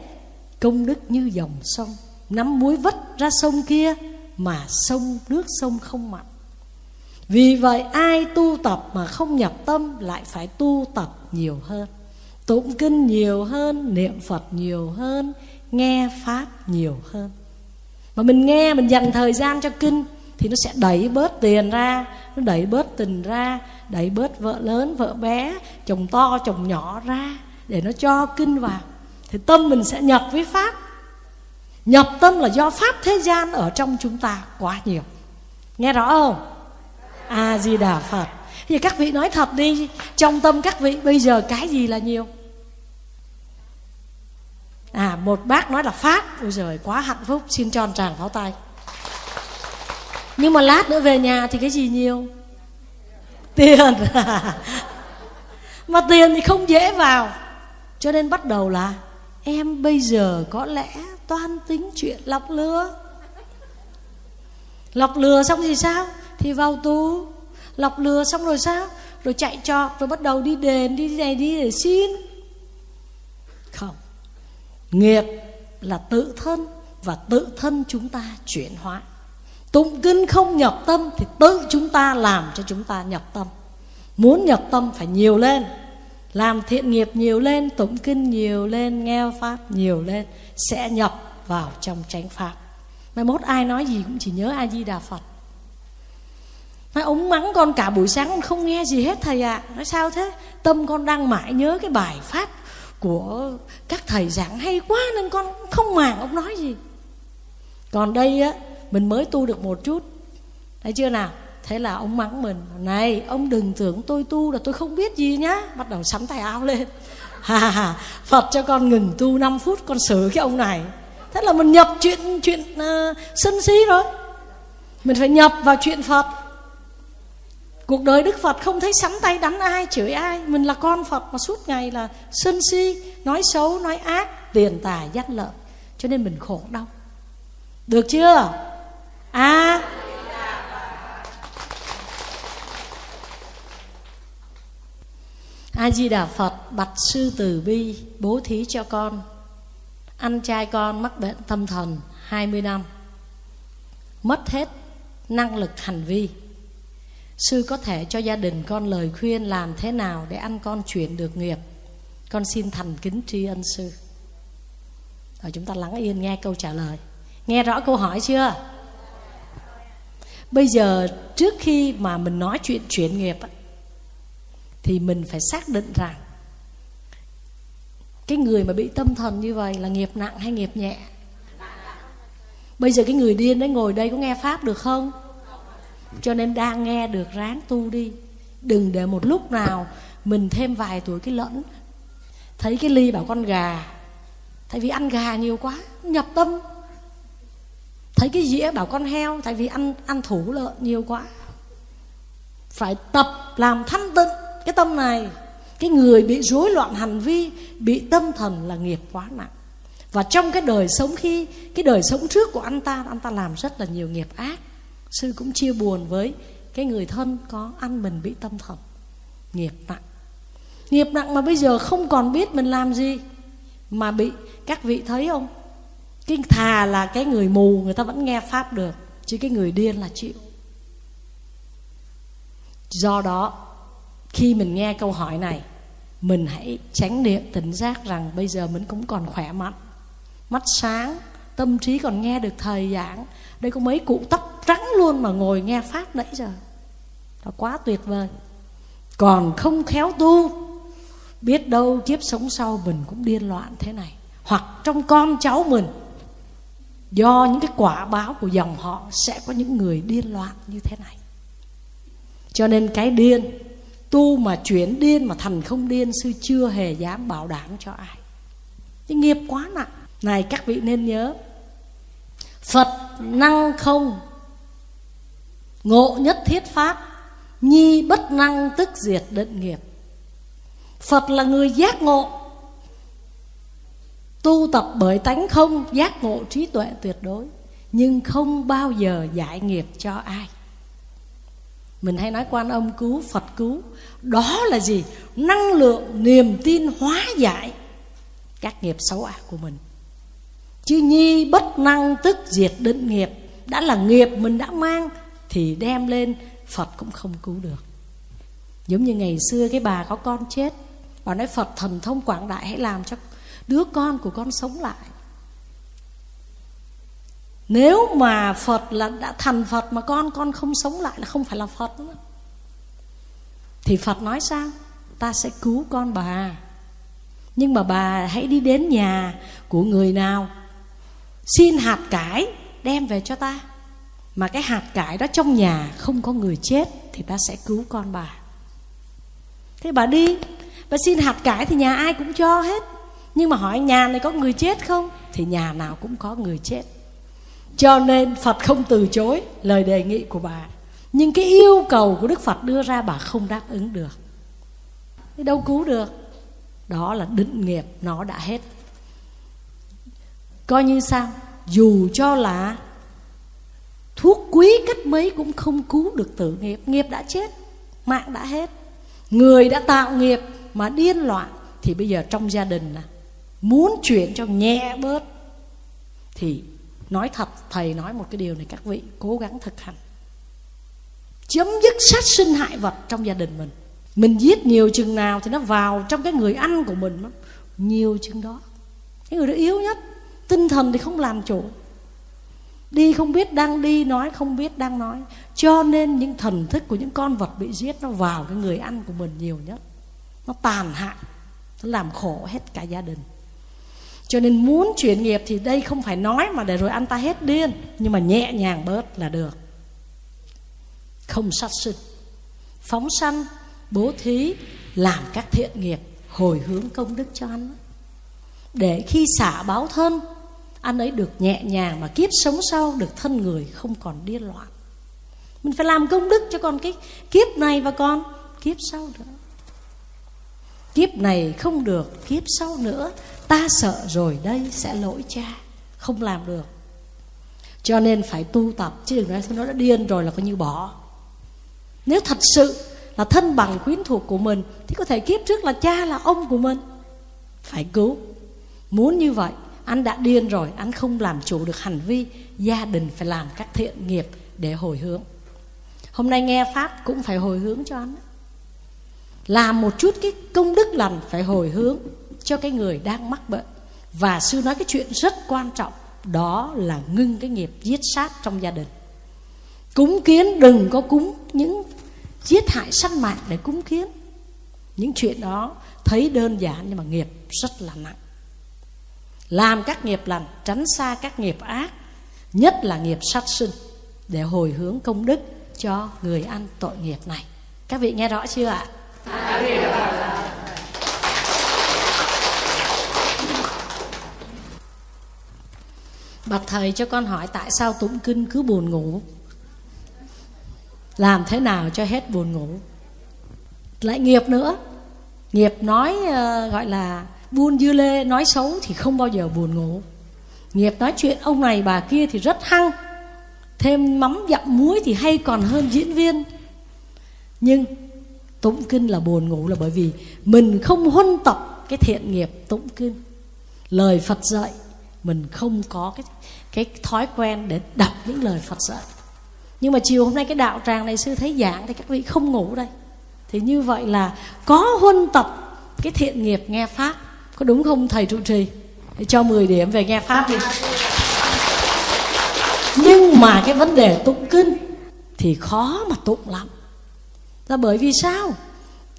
A: công đức như dòng sông. Nắm muối vất ra sông kia Mà sông nước sông không mặn. Vì vậy ai tu tập mà không nhập tâm lại phải tu tập nhiều hơn. Tụng kinh nhiều hơn, niệm Phật nhiều hơn, nghe Pháp nhiều hơn. Mà mình nghe, mình dành thời gian cho kinh Thì nó sẽ đẩy bớt tiền ra, nó đẩy bớt tình ra Đẩy bớt vợ lớn, vợ bé, chồng to, chồng nhỏ ra Để nó cho kinh vào. Thì tâm mình sẽ nhập với Pháp. Nhập tâm là do Pháp thế gian ở trong chúng ta quá nhiều. Nghe rõ không? a di đà phật. Thì các vị nói thật đi trong tâm các vị bây giờ cái gì là nhiều? À một bác nói là pháp. Ôi giời quá hạnh phúc. Xin tròn tràng pháo tay. Nhưng mà lát nữa về nhà thì cái gì nhiều? Tiền. Mà tiền thì không dễ vào. Cho nên bắt đầu là, em bây giờ có lẽ toan tính chuyện lọc lừa. Lọc lừa xong thì sao? Thì vào tù. Lọc lừa xong rồi sao? Rồi chạy trọt rồi bắt đầu đi đền, đi này, đi để xin. Không. Nghiệp là tự thân và tự thân chúng ta chuyển hóa tụng kinh không nhập tâm thì tự chúng ta làm cho chúng ta nhập tâm. Muốn nhập tâm phải nhiều lên, làm thiện nghiệp nhiều lên, tụng kinh nhiều lên, nghe pháp nhiều lên, sẽ nhập vào trong chánh pháp. Mai mốt ai nói gì cũng chỉ nhớ a di đà phật. Nói ông mắng con cả buổi sáng con không nghe gì hết thầy ạ. À. Nói sao thế? Tâm con đang mãi nhớ cái bài pháp Của các thầy giảng hay quá Nên con không màng ông nói gì. Còn đây á mình mới tu được một chút. Thấy chưa nào? Thế là ông mắng mình Này ông đừng tưởng tôi tu là tôi không biết gì nhá. Bắt đầu sắm tay áo lên. Ha, ha, Phật cho con ngừng tu 5 phút Con xử cái ông này. Thế là mình nhập chuyện chuyện uh, sân si rồi. Mình phải nhập vào chuyện Phật. Cuộc đời Đức Phật không thấy sắm tay đánh ai, chửi ai. Mình là con Phật mà suốt ngày là sân si Nói xấu, nói ác Tiền tài, danh lợi. Cho nên mình khổ đau. Được chưa? À A Di Đà Phật bạch sư từ bi bố thí cho con. Anh trai con mắc bệnh tâm thần 20 năm. Mất hết năng lực hành vi. Sư có thể cho gia đình con lời khuyên làm thế nào để anh con chuyển được nghiệp? Con xin thành kính tri ân sư. Rồi chúng ta lắng yên nghe câu trả lời. Nghe rõ câu hỏi chưa? Bây giờ trước khi mà mình nói chuyện chuyển nghiệp thì mình phải xác định rằng cái người mà bị tâm thần như vậy là nghiệp nặng hay nghiệp nhẹ? Bây giờ cái người điên đấy ngồi đây có nghe pháp được không? Cho nên đang nghe được ráng tu đi. Đừng để một lúc nào mình thêm vài tuổi cái lẫn. Thấy cái ly bảo con gà. Tại vì ăn gà nhiều quá, nhập tâm. Thấy cái dĩa bảo con heo, tại vì ăn ăn thủ lợn nhiều quá. Phải tập làm thanh tịnh cái tâm này, cái người bị rối loạn hành vi, bị tâm thần là nghiệp quá nặng. Và trong cái đời sống khi, cái đời sống trước của anh ta anh ta làm rất là nhiều nghiệp ác. Sư cũng chia buồn với cái người thân có anh mình bị tâm thần. Nghiệp nặng. Nghiệp nặng mà bây giờ không còn biết mình làm gì. Mà bị, các vị thấy không? Cái thà là cái người mù, người ta vẫn nghe pháp được. Chứ cái người điên là chịu. Do đó khi mình nghe câu hỏi này, mình hãy tránh niệm tỉnh giác rằng bây giờ mình cũng còn khỏe mạnh, mắt sáng, tâm trí còn nghe được thời giảng. Đây có mấy cụ tóc trắng luôn mà ngồi nghe pháp nãy giờ. Là quá tuyệt vời. Còn không khéo tu, biết đâu kiếp sống sau mình cũng điên loạn thế này. Hoặc trong con cháu mình, do những cái quả báo của dòng họ sẽ có những người điên loạn như thế này. Cho nên cái điên tu mà chuyển điên mà thành không điên, sư chưa hề dám bảo đảm cho ai. Cái nghiệp quá nặng. Này, các vị nên nhớ, phật năng không? Ngộ nhất thiết pháp, nhi bất năng tức diệt định nghiệp. Phật là người giác ngộ. Tu tập bởi tánh không, giác ngộ trí tuệ tuyệt đối, nhưng không bao giờ giải nghiệp cho ai mình hay nói quan âm cứu, phật cứu. Đó là gì? Năng lượng, niềm tin hóa giải các nghiệp xấu ác của mình. Chứ nhi bất năng tức diệt định nghiệp. Đã là nghiệp mình đã mang, thì đem lên, phật cũng không cứu được. Giống như ngày xưa cái bà có con chết. Bà nói, phật thần thông quảng đại, hãy làm cho đứa con của con sống lại nếu mà phật là đã thành phật mà con con không sống lại là không phải là phật nữa thì phật nói sao? Ta sẽ cứu con bà. Nhưng mà bà hãy đi đến nhà của người nào? Xin hạt cải đem về cho ta. Mà cái hạt cải đó trong nhà không có người chết thì ta sẽ cứu con bà. Thế bà đi. Bà xin hạt cải thì nhà ai cũng cho hết. Nhưng mà hỏi, nhà này có người chết không? Thì nhà nào cũng có người chết cho nên phật không từ chối lời đề nghị của bà. Nhưng cái yêu cầu của đức phật đưa ra bà không đáp ứng được. Thì đâu cứu được? Đó là định nghiệp, nó đã hết. Coi như sao? Dù cho là thuốc quý cách mấy cũng không cứu được tử nghiệp. Nghiệp đã chết, mạng đã hết. Người đã tạo nghiệp mà điên loạn, thì bây giờ trong gia đình muốn chuyển cho nhẹ bớt, thì nói thật, thầy nói một cái điều này, các vị cố gắng thực hành. Chấm dứt sát sinh hại vật trong gia đình mình. Mình giết nhiều chừng nào thì nó vào trong cái người ăn của mình nhiều chừng đó. Cái người đó yếu nhất. Tinh thần thì không làm chủ. Đi không biết đang đi, nói không biết đang nói. Cho nên những thần thức của những con vật bị giết nó vào cái người ăn của mình nhiều nhất. Nó tàn hại. Nó làm khổ hết cả gia đình cho nên muốn chuyển nghiệp thì đây không phải nói mà để rồi anh ta hết điên, nhưng mà nhẹ nhàng bớt là được. Không sát sinh. Phóng sanh, bố thí, làm các thiện nghiệp, hồi hướng công đức cho anh. Để khi xả báo thân, anh ấy được nhẹ nhàng mà kiếp sống sau được thân người không còn điên loạn. Mình phải làm công đức cho con cái kiếp này và con kiếp sau nữa. Kiếp này không được, kiếp sau nữa ta sợ rồi đây, sẽ lỗi cha. Không làm được. Cho nên phải tu tập. Chứ đừng nói nó đã điên rồi là coi như bỏ. Nếu thật sự là thân bằng quyến thuộc của mình, thì có thể kiếp trước là cha là ông của mình. Phải cứu. Muốn như vậy, anh đã điên rồi, anh không làm chủ được hành vi. Gia đình phải làm các thiện nghiệp để hồi hướng. Hôm nay nghe pháp cũng phải hồi hướng cho anh. Làm một chút cái công đức lành phải hồi hướng cho cái người đang mắc bệnh. Và sư nói cái chuyện rất quan trọng, đó là ngưng cái nghiệp giết sát trong gia đình. Cúng kiến đừng có cúng những giết hại sanh mạng để cúng kiến. Những chuyện đó thấy đơn giản nhưng mà nghiệp rất là nặng. Làm các nghiệp lành, tránh xa các nghiệp ác, nhất là nghiệp sát sinh, để hồi hướng công đức cho người ăn tội nghiệp này. Các vị nghe rõ chưa ạ? Bạch thầy cho con hỏi tại sao tụng kinh cứ buồn ngủ? Làm thế nào cho hết buồn ngủ? Lại nghiệp nữa. Nghiệp nói uh, gọi là buôn dư lê nói xấu thì không bao giờ buồn ngủ. Nghiệp nói chuyện ông này bà kia thì rất hăng. Thêm mắm dặm muối thì hay còn hơn diễn viên. Nhưng tụng kinh là buồn ngủ là bởi vì mình không huân tập cái thiện nghiệp tụng kinh. Lời phật dạy mình không có cái cái thói quen để đọc những lời phật dạy. Nhưng mà chiều hôm nay cái đạo tràng này sư thấy giảng thì các vị không ngủ đây. Thì như vậy là có huân tập cái thiện nghiệp nghe pháp. Có đúng không, thầy trụ trì? Thì cho 10 điểm về nghe pháp đi. Nhưng mà cái vấn đề tụng kinh thì khó mà tụng lắm. Là bởi vì sao?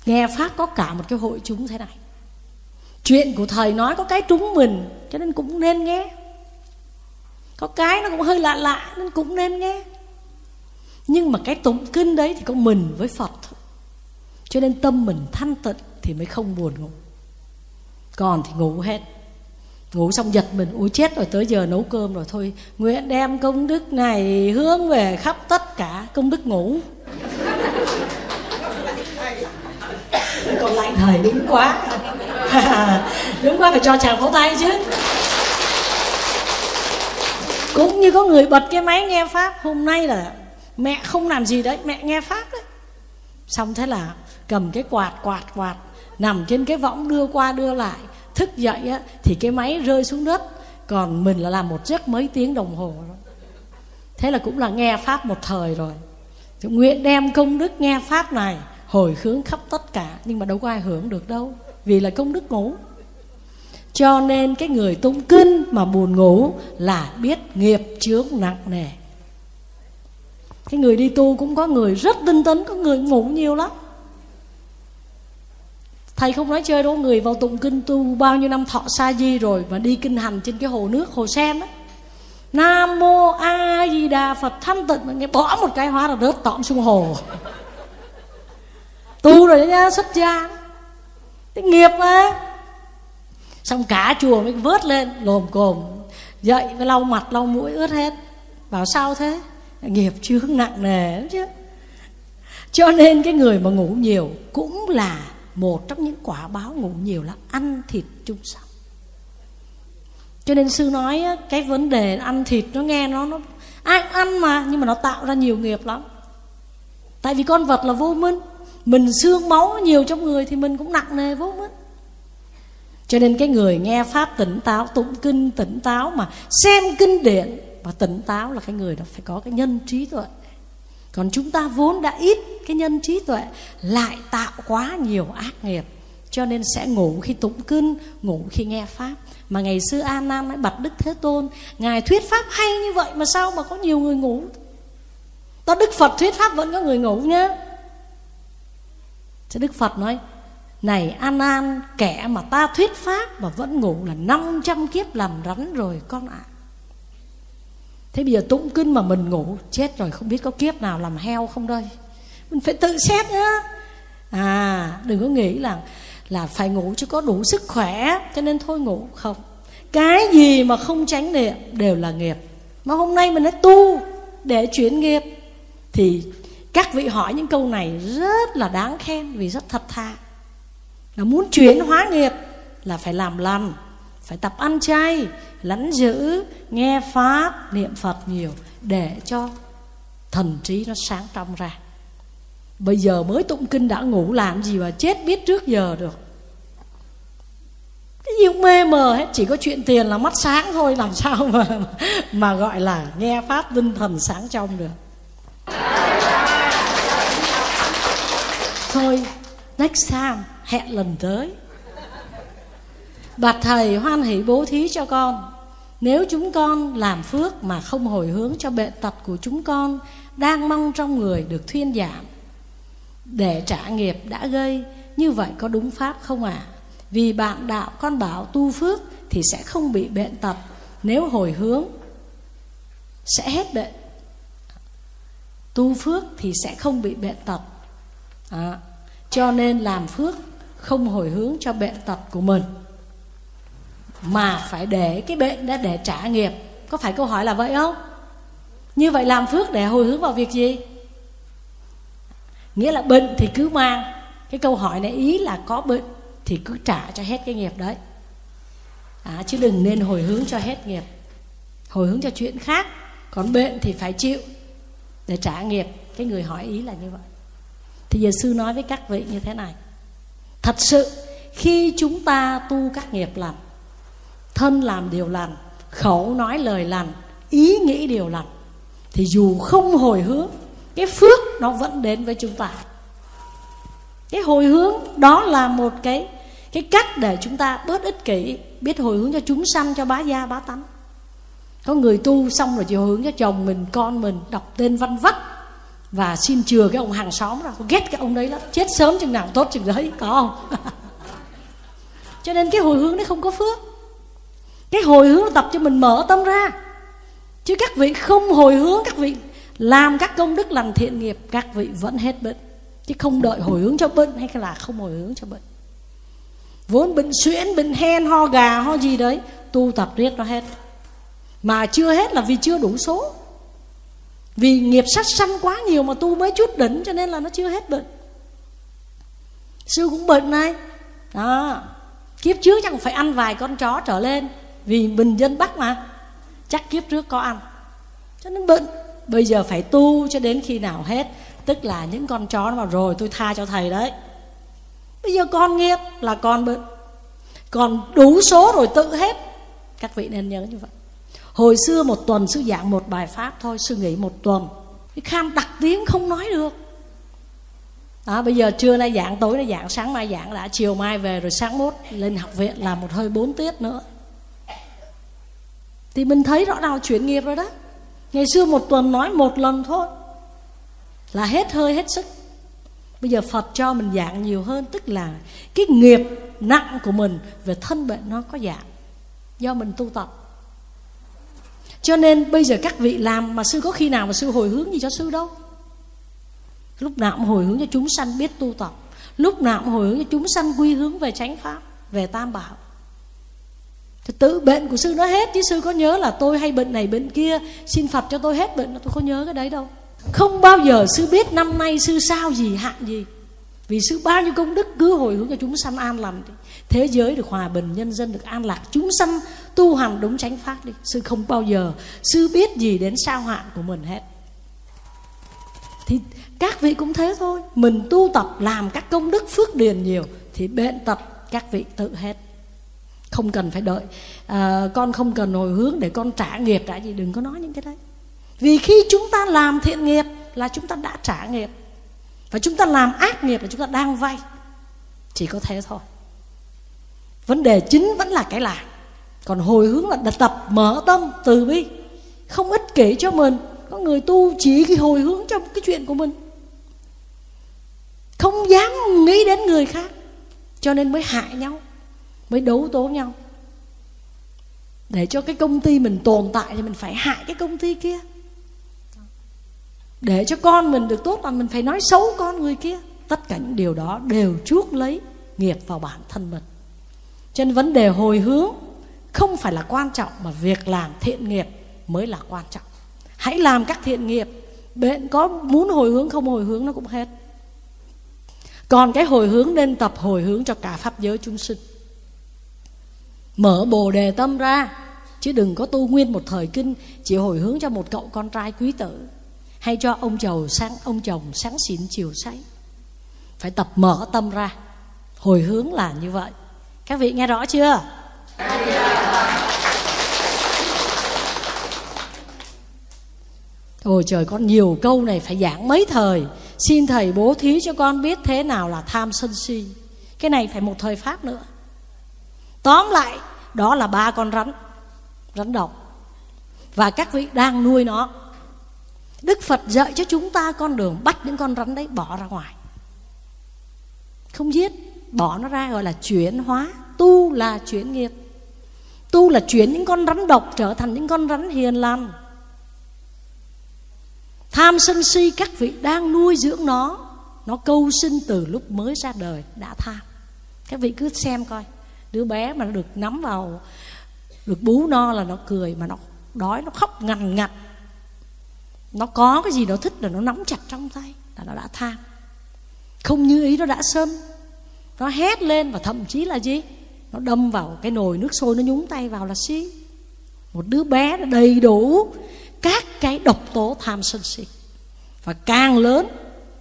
A: Nghe pháp có cả một cái hội chúng thế này chuyện của thầy nói có cái trúng mình, cho nên cũng nên nghe. Có cái nó cũng hơi lạ lạ, nên cũng nên nghe. Nhưng mà cái tụng kinh đấy thì có mình với phật thôi. Cho nên tâm mình thanh tịnh thì mới không buồn ngủ. Còn thì ngủ hết. Ngủ xong giật mình ui chết rồi, tới giờ nấu cơm rồi, thôi nguyện đem công đức này hướng về khắp tất cả công đức ngủ. Còn lại thời đúng quá. đúng quá phải cho chàng pháo tay chứ. Cũng như có người bật cái máy nghe pháp hôm nay là mẹ không làm gì đấy mẹ nghe pháp đấy. Xong thế là cầm cái quạt quạt quạt nằm trên cái võng đưa qua đưa lại thức dậy á, thì cái máy rơi xuống đất. Còn mình là làm một giấc mấy tiếng đồng hồ thế là cũng là nghe pháp một thời rồi. Thì nguyện đem công đức nghe pháp này hồi hướng khắp tất cả nhưng mà đâu có ai hưởng được đâu vì là công đức ngủ. Cho nên cái người tụng kinh mà buồn ngủ là biết nghiệp chướng nặng nề. Cái người đi tu cũng có người rất tinh tấn, có người ngủ nhiều lắm. Thầy không nói chơi đâu, người vào tụng kinh tu bao nhiêu năm thọ sa di rồi và đi kinh hành trên cái hồ nước, hồ sen á. Nam mô a di đà phật thanh tịnh. Nghe bỏ một cái hóa là rớt tõm xuống hồ. Tu rồi đó nha, xuất gia cái nghiệp mà. Xong cả chùa mới vớt lên, lồm cồm, dậy với lau mặt, lau mũi ướt hết. Bảo sao thế? Nghiệp chướng nặng nề chứ. Cho nên cái người mà ngủ nhiều cũng là một trong những quả báo ngủ nhiều là ăn thịt chung sống cho nên sư nói cái vấn đề ăn thịt nó nghe nó nó ai ăn mà, nhưng mà nó tạo ra nhiều nghiệp lắm. Tại vì con vật là vô minh mình xương máu nhiều trong người thì mình cũng nặng nề vô mức cho nên cái người nghe pháp tỉnh táo, tụng kinh tỉnh táo mà xem kinh điển và tỉnh táo là cái người đó phải có cái nhân trí tuệ. Còn chúng ta vốn đã ít cái nhân trí tuệ, lại tạo quá nhiều ác nghiệp, cho nên sẽ ngủ khi tụng kinh, ngủ khi nghe pháp. Mà ngày xưa A nam nói bạch đức thế tôn, ngài thuyết pháp hay như vậy mà sao mà có nhiều người ngủ? Đó đức phật thuyết pháp vẫn có người ngủ nhá. Chứ Đức Phật nói, Này An An, Kẻ mà ta thuyết pháp Mà vẫn ngủ là 500 kiếp làm rắn rồi con ạ. À. Thế bây giờ tụng kinh mà mình ngủ, Chết rồi không biết có kiếp nào làm heo không đây? Mình phải tự xét nhá. À đừng có nghĩ là Là phải ngủ chứ có đủ sức khỏe, Cho nên thôi ngủ. Không. Cái gì mà không tránh niệm Đều là nghiệp. Mà hôm nay mình đã tu Để chuyển nghiệp, Thì các vị hỏi những câu này rất là đáng khen vì rất thật thà là muốn chuyển hóa nghiệp là phải làm lành, phải tập ăn chay lánh giữ, nghe pháp, niệm phật nhiều để cho thần trí nó sáng trong ra. Bây giờ mới tụng kinh đã ngủ làm gì mà chết biết trước giờ được. Cái gì cũng mê mờ hết, chỉ có chuyện tiền là mắt sáng thôi, làm sao mà mà gọi là nghe pháp tinh thần sáng trong được thôi. Next time, hẹn lần tới. Bạch thầy hoan hỷ bố thí cho con. Nếu chúng con làm phước mà không hồi hướng cho bệnh tật của chúng con, đang mong trong người được thuyên giảm. Để trả nghiệp đã gây, như vậy có đúng pháp không ạ? À? vì bạn đạo con bảo tu phước thì sẽ không bị bệnh tật. Nếu hồi hướng, sẽ hết bệnh. Tu phước thì sẽ không bị bệnh tật à, cho nên làm phước không hồi hướng cho bệnh tật của mình mà phải để cái bệnh đã để trả nghiệp. Có phải câu hỏi là vậy không? Như vậy làm phước để hồi hướng vào việc gì? Nghĩa là bệnh thì cứ mang. Cái câu hỏi này ý là có bệnh thì cứ trả cho hết cái nghiệp đấy. À, chứ đừng nên hồi hướng cho hết nghiệp. Hồi hướng cho chuyện khác. Còn bệnh thì phải chịu để trả nghiệp. Cái người hỏi ý là như vậy thì giờ sư nói với các vị như thế này. Thật sự, khi chúng ta tu các nghiệp lành, thân làm điều lành, khẩu nói lời lành, ý nghĩ điều lành, thì dù không hồi hướng, cái phước nó vẫn đến với chúng ta. Cái hồi hướng đó là một cái cái cách để chúng ta bớt ích kỷ, biết hồi hướng cho chúng sanh, cho bá gia, bá tánh. Có người tu xong rồi chỉ hồi hướng cho chồng mình, con mình, đọc tên văn vắt và xin chừa cái ông hàng xóm ra ghét cái ông đấy lắm. Chết sớm chừng nào tốt chừng đấy, có không? Cho nên cái hồi hướng đấy không có phước. Cái hồi hướng tập cho mình mở tâm ra. Chứ các vị không hồi hướng, các vị làm các công đức lành thiện nghiệp, các vị vẫn hết bệnh. Chứ không đợi hồi hướng cho bệnh hay là không hồi hướng cho bệnh. Vốn bệnh suyễn bệnh hen, ho gà, ho gì đấy, tu tập riết nó hết. Mà chưa hết là vì chưa đủ số vì nghiệp sát sanh quá nhiều mà tu mới chút đỉnh cho nên là nó chưa hết bệnh. Sư cũng bệnh này. Đó. Kiếp trước chắc phải ăn vài con chó trở lên. Vì bình dân bắc mà. Chắc kiếp trước có ăn. Cho nên bệnh. Bây giờ phải tu cho đến khi nào hết. Tức là những con chó nó vào rồi, tôi tha cho thầy đấy. Bây giờ con nghiệp là con bệnh. Còn đủ số rồi tự hết. Các vị nên nhớ như vậy hồi xưa một tuần sư giảng một bài pháp thôi sư nghỉ một tuần. Cái kham đặc tiếng không nói được. Đó, bây giờ trưa nay giảng tối nay giảng sáng mai giảng đã chiều mai về rồi sáng mốt lên học viện làm một hơi bốn tiết nữa. Thì mình thấy rõ ràng chuyển nghiệp rồi đó. Ngày xưa một tuần nói một lần thôi là hết hơi hết sức. Bây giờ phật cho mình dạng nhiều hơn tức là cái nghiệp nặng của mình về thân bệnh nó có giảm. Do mình tu tập cho nên bây giờ các vị làm mà sư có khi nào mà sư hồi hướng gì cho sư đâu? Lúc nào cũng hồi hướng cho chúng sanh biết tu tập. Lúc nào cũng hồi hướng cho chúng sanh quy hướng về chánh pháp, về tam bảo. Thì tự bệnh của sư nó hết, chứ sư có nhớ là tôi hay bệnh này bệnh kia, xin phật cho tôi hết bệnh tôi không nhớ cái đấy đâu. Không bao giờ sư biết năm nay sư sao gì, hạn gì. Vì sư bao nhiêu công đức cứ hồi hướng cho chúng sanh an lành thế giới được hòa bình nhân dân được an lạc chúng sanh tu hành đúng chánh pháp đi. Sư không bao giờ sư biết gì đến sao hạn của mình hết. Thì các vị cũng thế thôi. Mình tu tập làm các công đức phước điền nhiều thì bệnh tật các vị tự hết. Không cần phải đợi. À, con không cần hồi hướng để con trả nghiệp trả gì đừng có nói những cái đấy. Vì khi chúng ta làm thiện nghiệp là chúng ta đã trả nghiệp. Và chúng ta làm ác nghiệp là chúng ta đang vay. Chỉ có thế thôi vấn đề chính vẫn là cái làm còn hồi hướng là đặt tập mở tâm từ bi. Không ích kỷ cho mình, có người tu chỉ cái hồi hướng cho cái chuyện của mình. Không dám nghĩ đến người khác, cho nên mới hại nhau, mới đấu tố nhau. Để cho cái công ty mình tồn tại thì mình phải hại cái công ty kia. Để cho con mình được tốt là mình phải nói xấu con người kia. Tất cả những điều đó đều chuốc lấy nghiệp vào bản thân mình cho nên vấn đề hồi hướng không phải là quan trọng mà việc làm thiện nghiệp mới là quan trọng. Hãy làm các thiện nghiệp bệnh có muốn hồi hướng không hồi hướng nó cũng hết. Còn cái hồi hướng nên tập hồi hướng cho cả pháp giới chúng sinh. Mở bồ đề tâm ra, chứ đừng có tu nguyên một thời kinh, chỉ hồi hướng cho một cậu con trai quý tử, hay cho ông chồng sáng ông chồng sáng xỉn chiều say. Phải tập mở tâm ra. Hồi hướng là như vậy các vị nghe rõ chưa? Ôi trời, con nhiều câu này phải giảng mấy thời. Xin thầy bố thí cho con biết thế nào là tham sân si. Cái này phải một thời pháp nữa. Tóm lại, đó là ba con rắn Rắn độc. Và các vị đang nuôi nó. Đức Phật dạy cho chúng ta con đường Bắt những con rắn đấy bỏ ra ngoài. Không giết. Bỏ nó ra gọi là chuyển hóa. Tu là chuyển nghiệp. Tu là chuyển những con rắn độc Trở thành những con rắn hiền lành. Tham sân si các vị đang nuôi dưỡng nó Nó câu sinh từ lúc mới ra đời, Đã tham. Các vị cứ xem coi. Đứa bé mà nó được nắm vào, Được bú no là nó cười, Mà nó đói, nó khóc ngằn ngặt. Nó có cái gì nó thích là nó nắm chặt trong tay Là nó đã tham. Không như ý nó đã sân. Nó hét lên và thậm chí là gì? Nó đâm vào cái nồi nước sôi, Nó nhúng tay vào là si. Một đứa bé nó đầy đủ các cái độc tố tham sân si. Và càng lớn,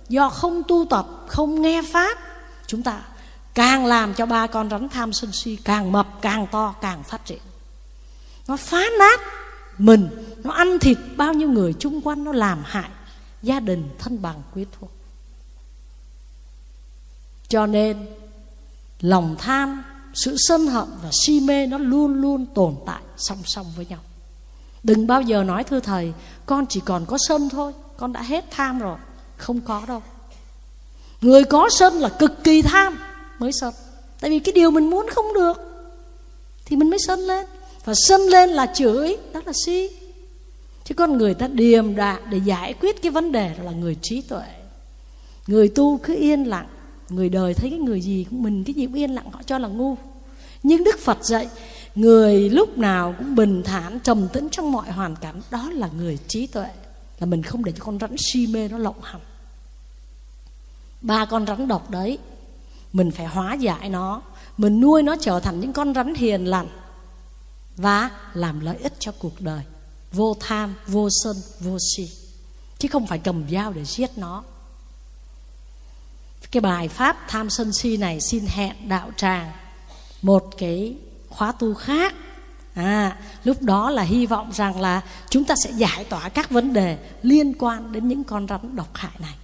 A: do không tu tập, không nghe pháp, chúng ta càng làm cho ba con rắn tham sân si càng mập, càng to, càng phát triển. Nó phá nát mình, nó ăn thịt bao nhiêu người chung quanh, nó làm hại gia đình, thân bằng quý thuộc. Cho nên lòng tham, sự sân hận và si mê nó luôn luôn tồn tại song song với nhau. Đừng bao giờ nói, thưa thầy, Con chỉ còn có sân thôi, Con đã hết tham rồi, Không có đâu. Người có sân là cực kỳ tham Mới sân. Tại vì cái điều mình muốn không được Thì mình mới sân lên. Và sân lên là chửi, Đó là si. Chứ con người ta điềm đạm để giải quyết cái vấn đề là người trí tuệ. Người tu cứ yên lặng Người đời thấy cái người gì cũng mình, cái gì cũng yên lặng, họ cho là ngu. Nhưng Đức Phật dạy, người lúc nào cũng bình thản, trầm tĩnh trong mọi hoàn cảnh, đó là người trí tuệ. Là mình không để cho con rắn si mê nó lộng hành. Ba con rắn độc đấy, mình phải hóa giải nó. Mình nuôi nó trở thành những con rắn hiền lành và làm lợi ích cho cuộc đời. Vô tham, vô sân, vô si. Chứ không phải cầm dao để giết nó cái bài pháp tham sân si này xin hẹn đạo tràng. Một cái khóa tu khác. À lúc đó là hy vọng rằng là chúng ta sẽ giải tỏa các vấn đề liên quan đến những con rắn độc hại này.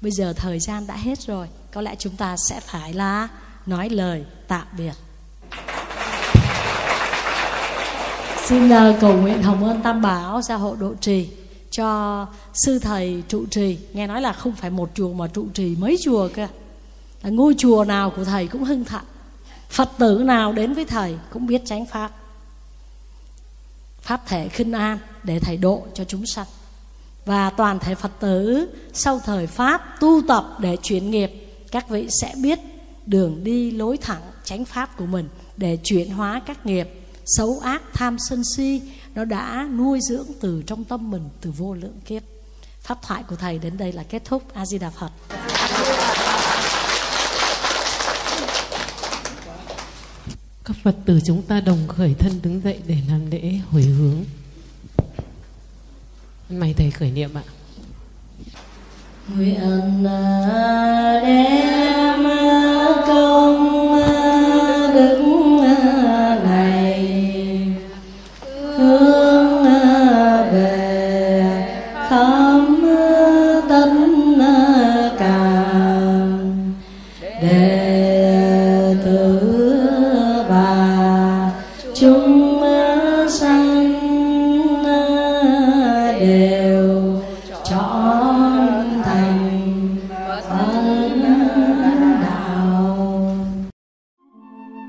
A: Bây giờ thời gian đã hết rồi, có lẽ chúng ta sẽ phải là nói lời tạm biệt. Xin ờ, cầu nguyện hồng ơn tam bảo gia hộ độ trì cho sư thầy trụ trì. Nghe nói là không phải một chùa mà trụ trì mấy chùa cơ là ngôi chùa nào của thầy cũng hưng thạnh. Phật tử nào đến với thầy cũng biết tránh pháp. Pháp thể khinh an để thầy độ cho chúng sanh. Và toàn thể Phật tử sau thời Pháp tu tập để chuyển nghiệp, Các vị sẽ biết đường đi lối thẳng tránh pháp của mình Để chuyển hóa các nghiệp, xấu ác, tham sân si nó đã nuôi dưỡng từ trong tâm mình từ vô lượng kiếp. Pháp thoại của thầy đến đây là kết thúc. A Di Đà Phật
B: các Phật tử chúng ta đồng khởi thân đứng dậy để làm lễ hồi hướng. Mày thầy khởi niệm ạ.
A: Nguyện đem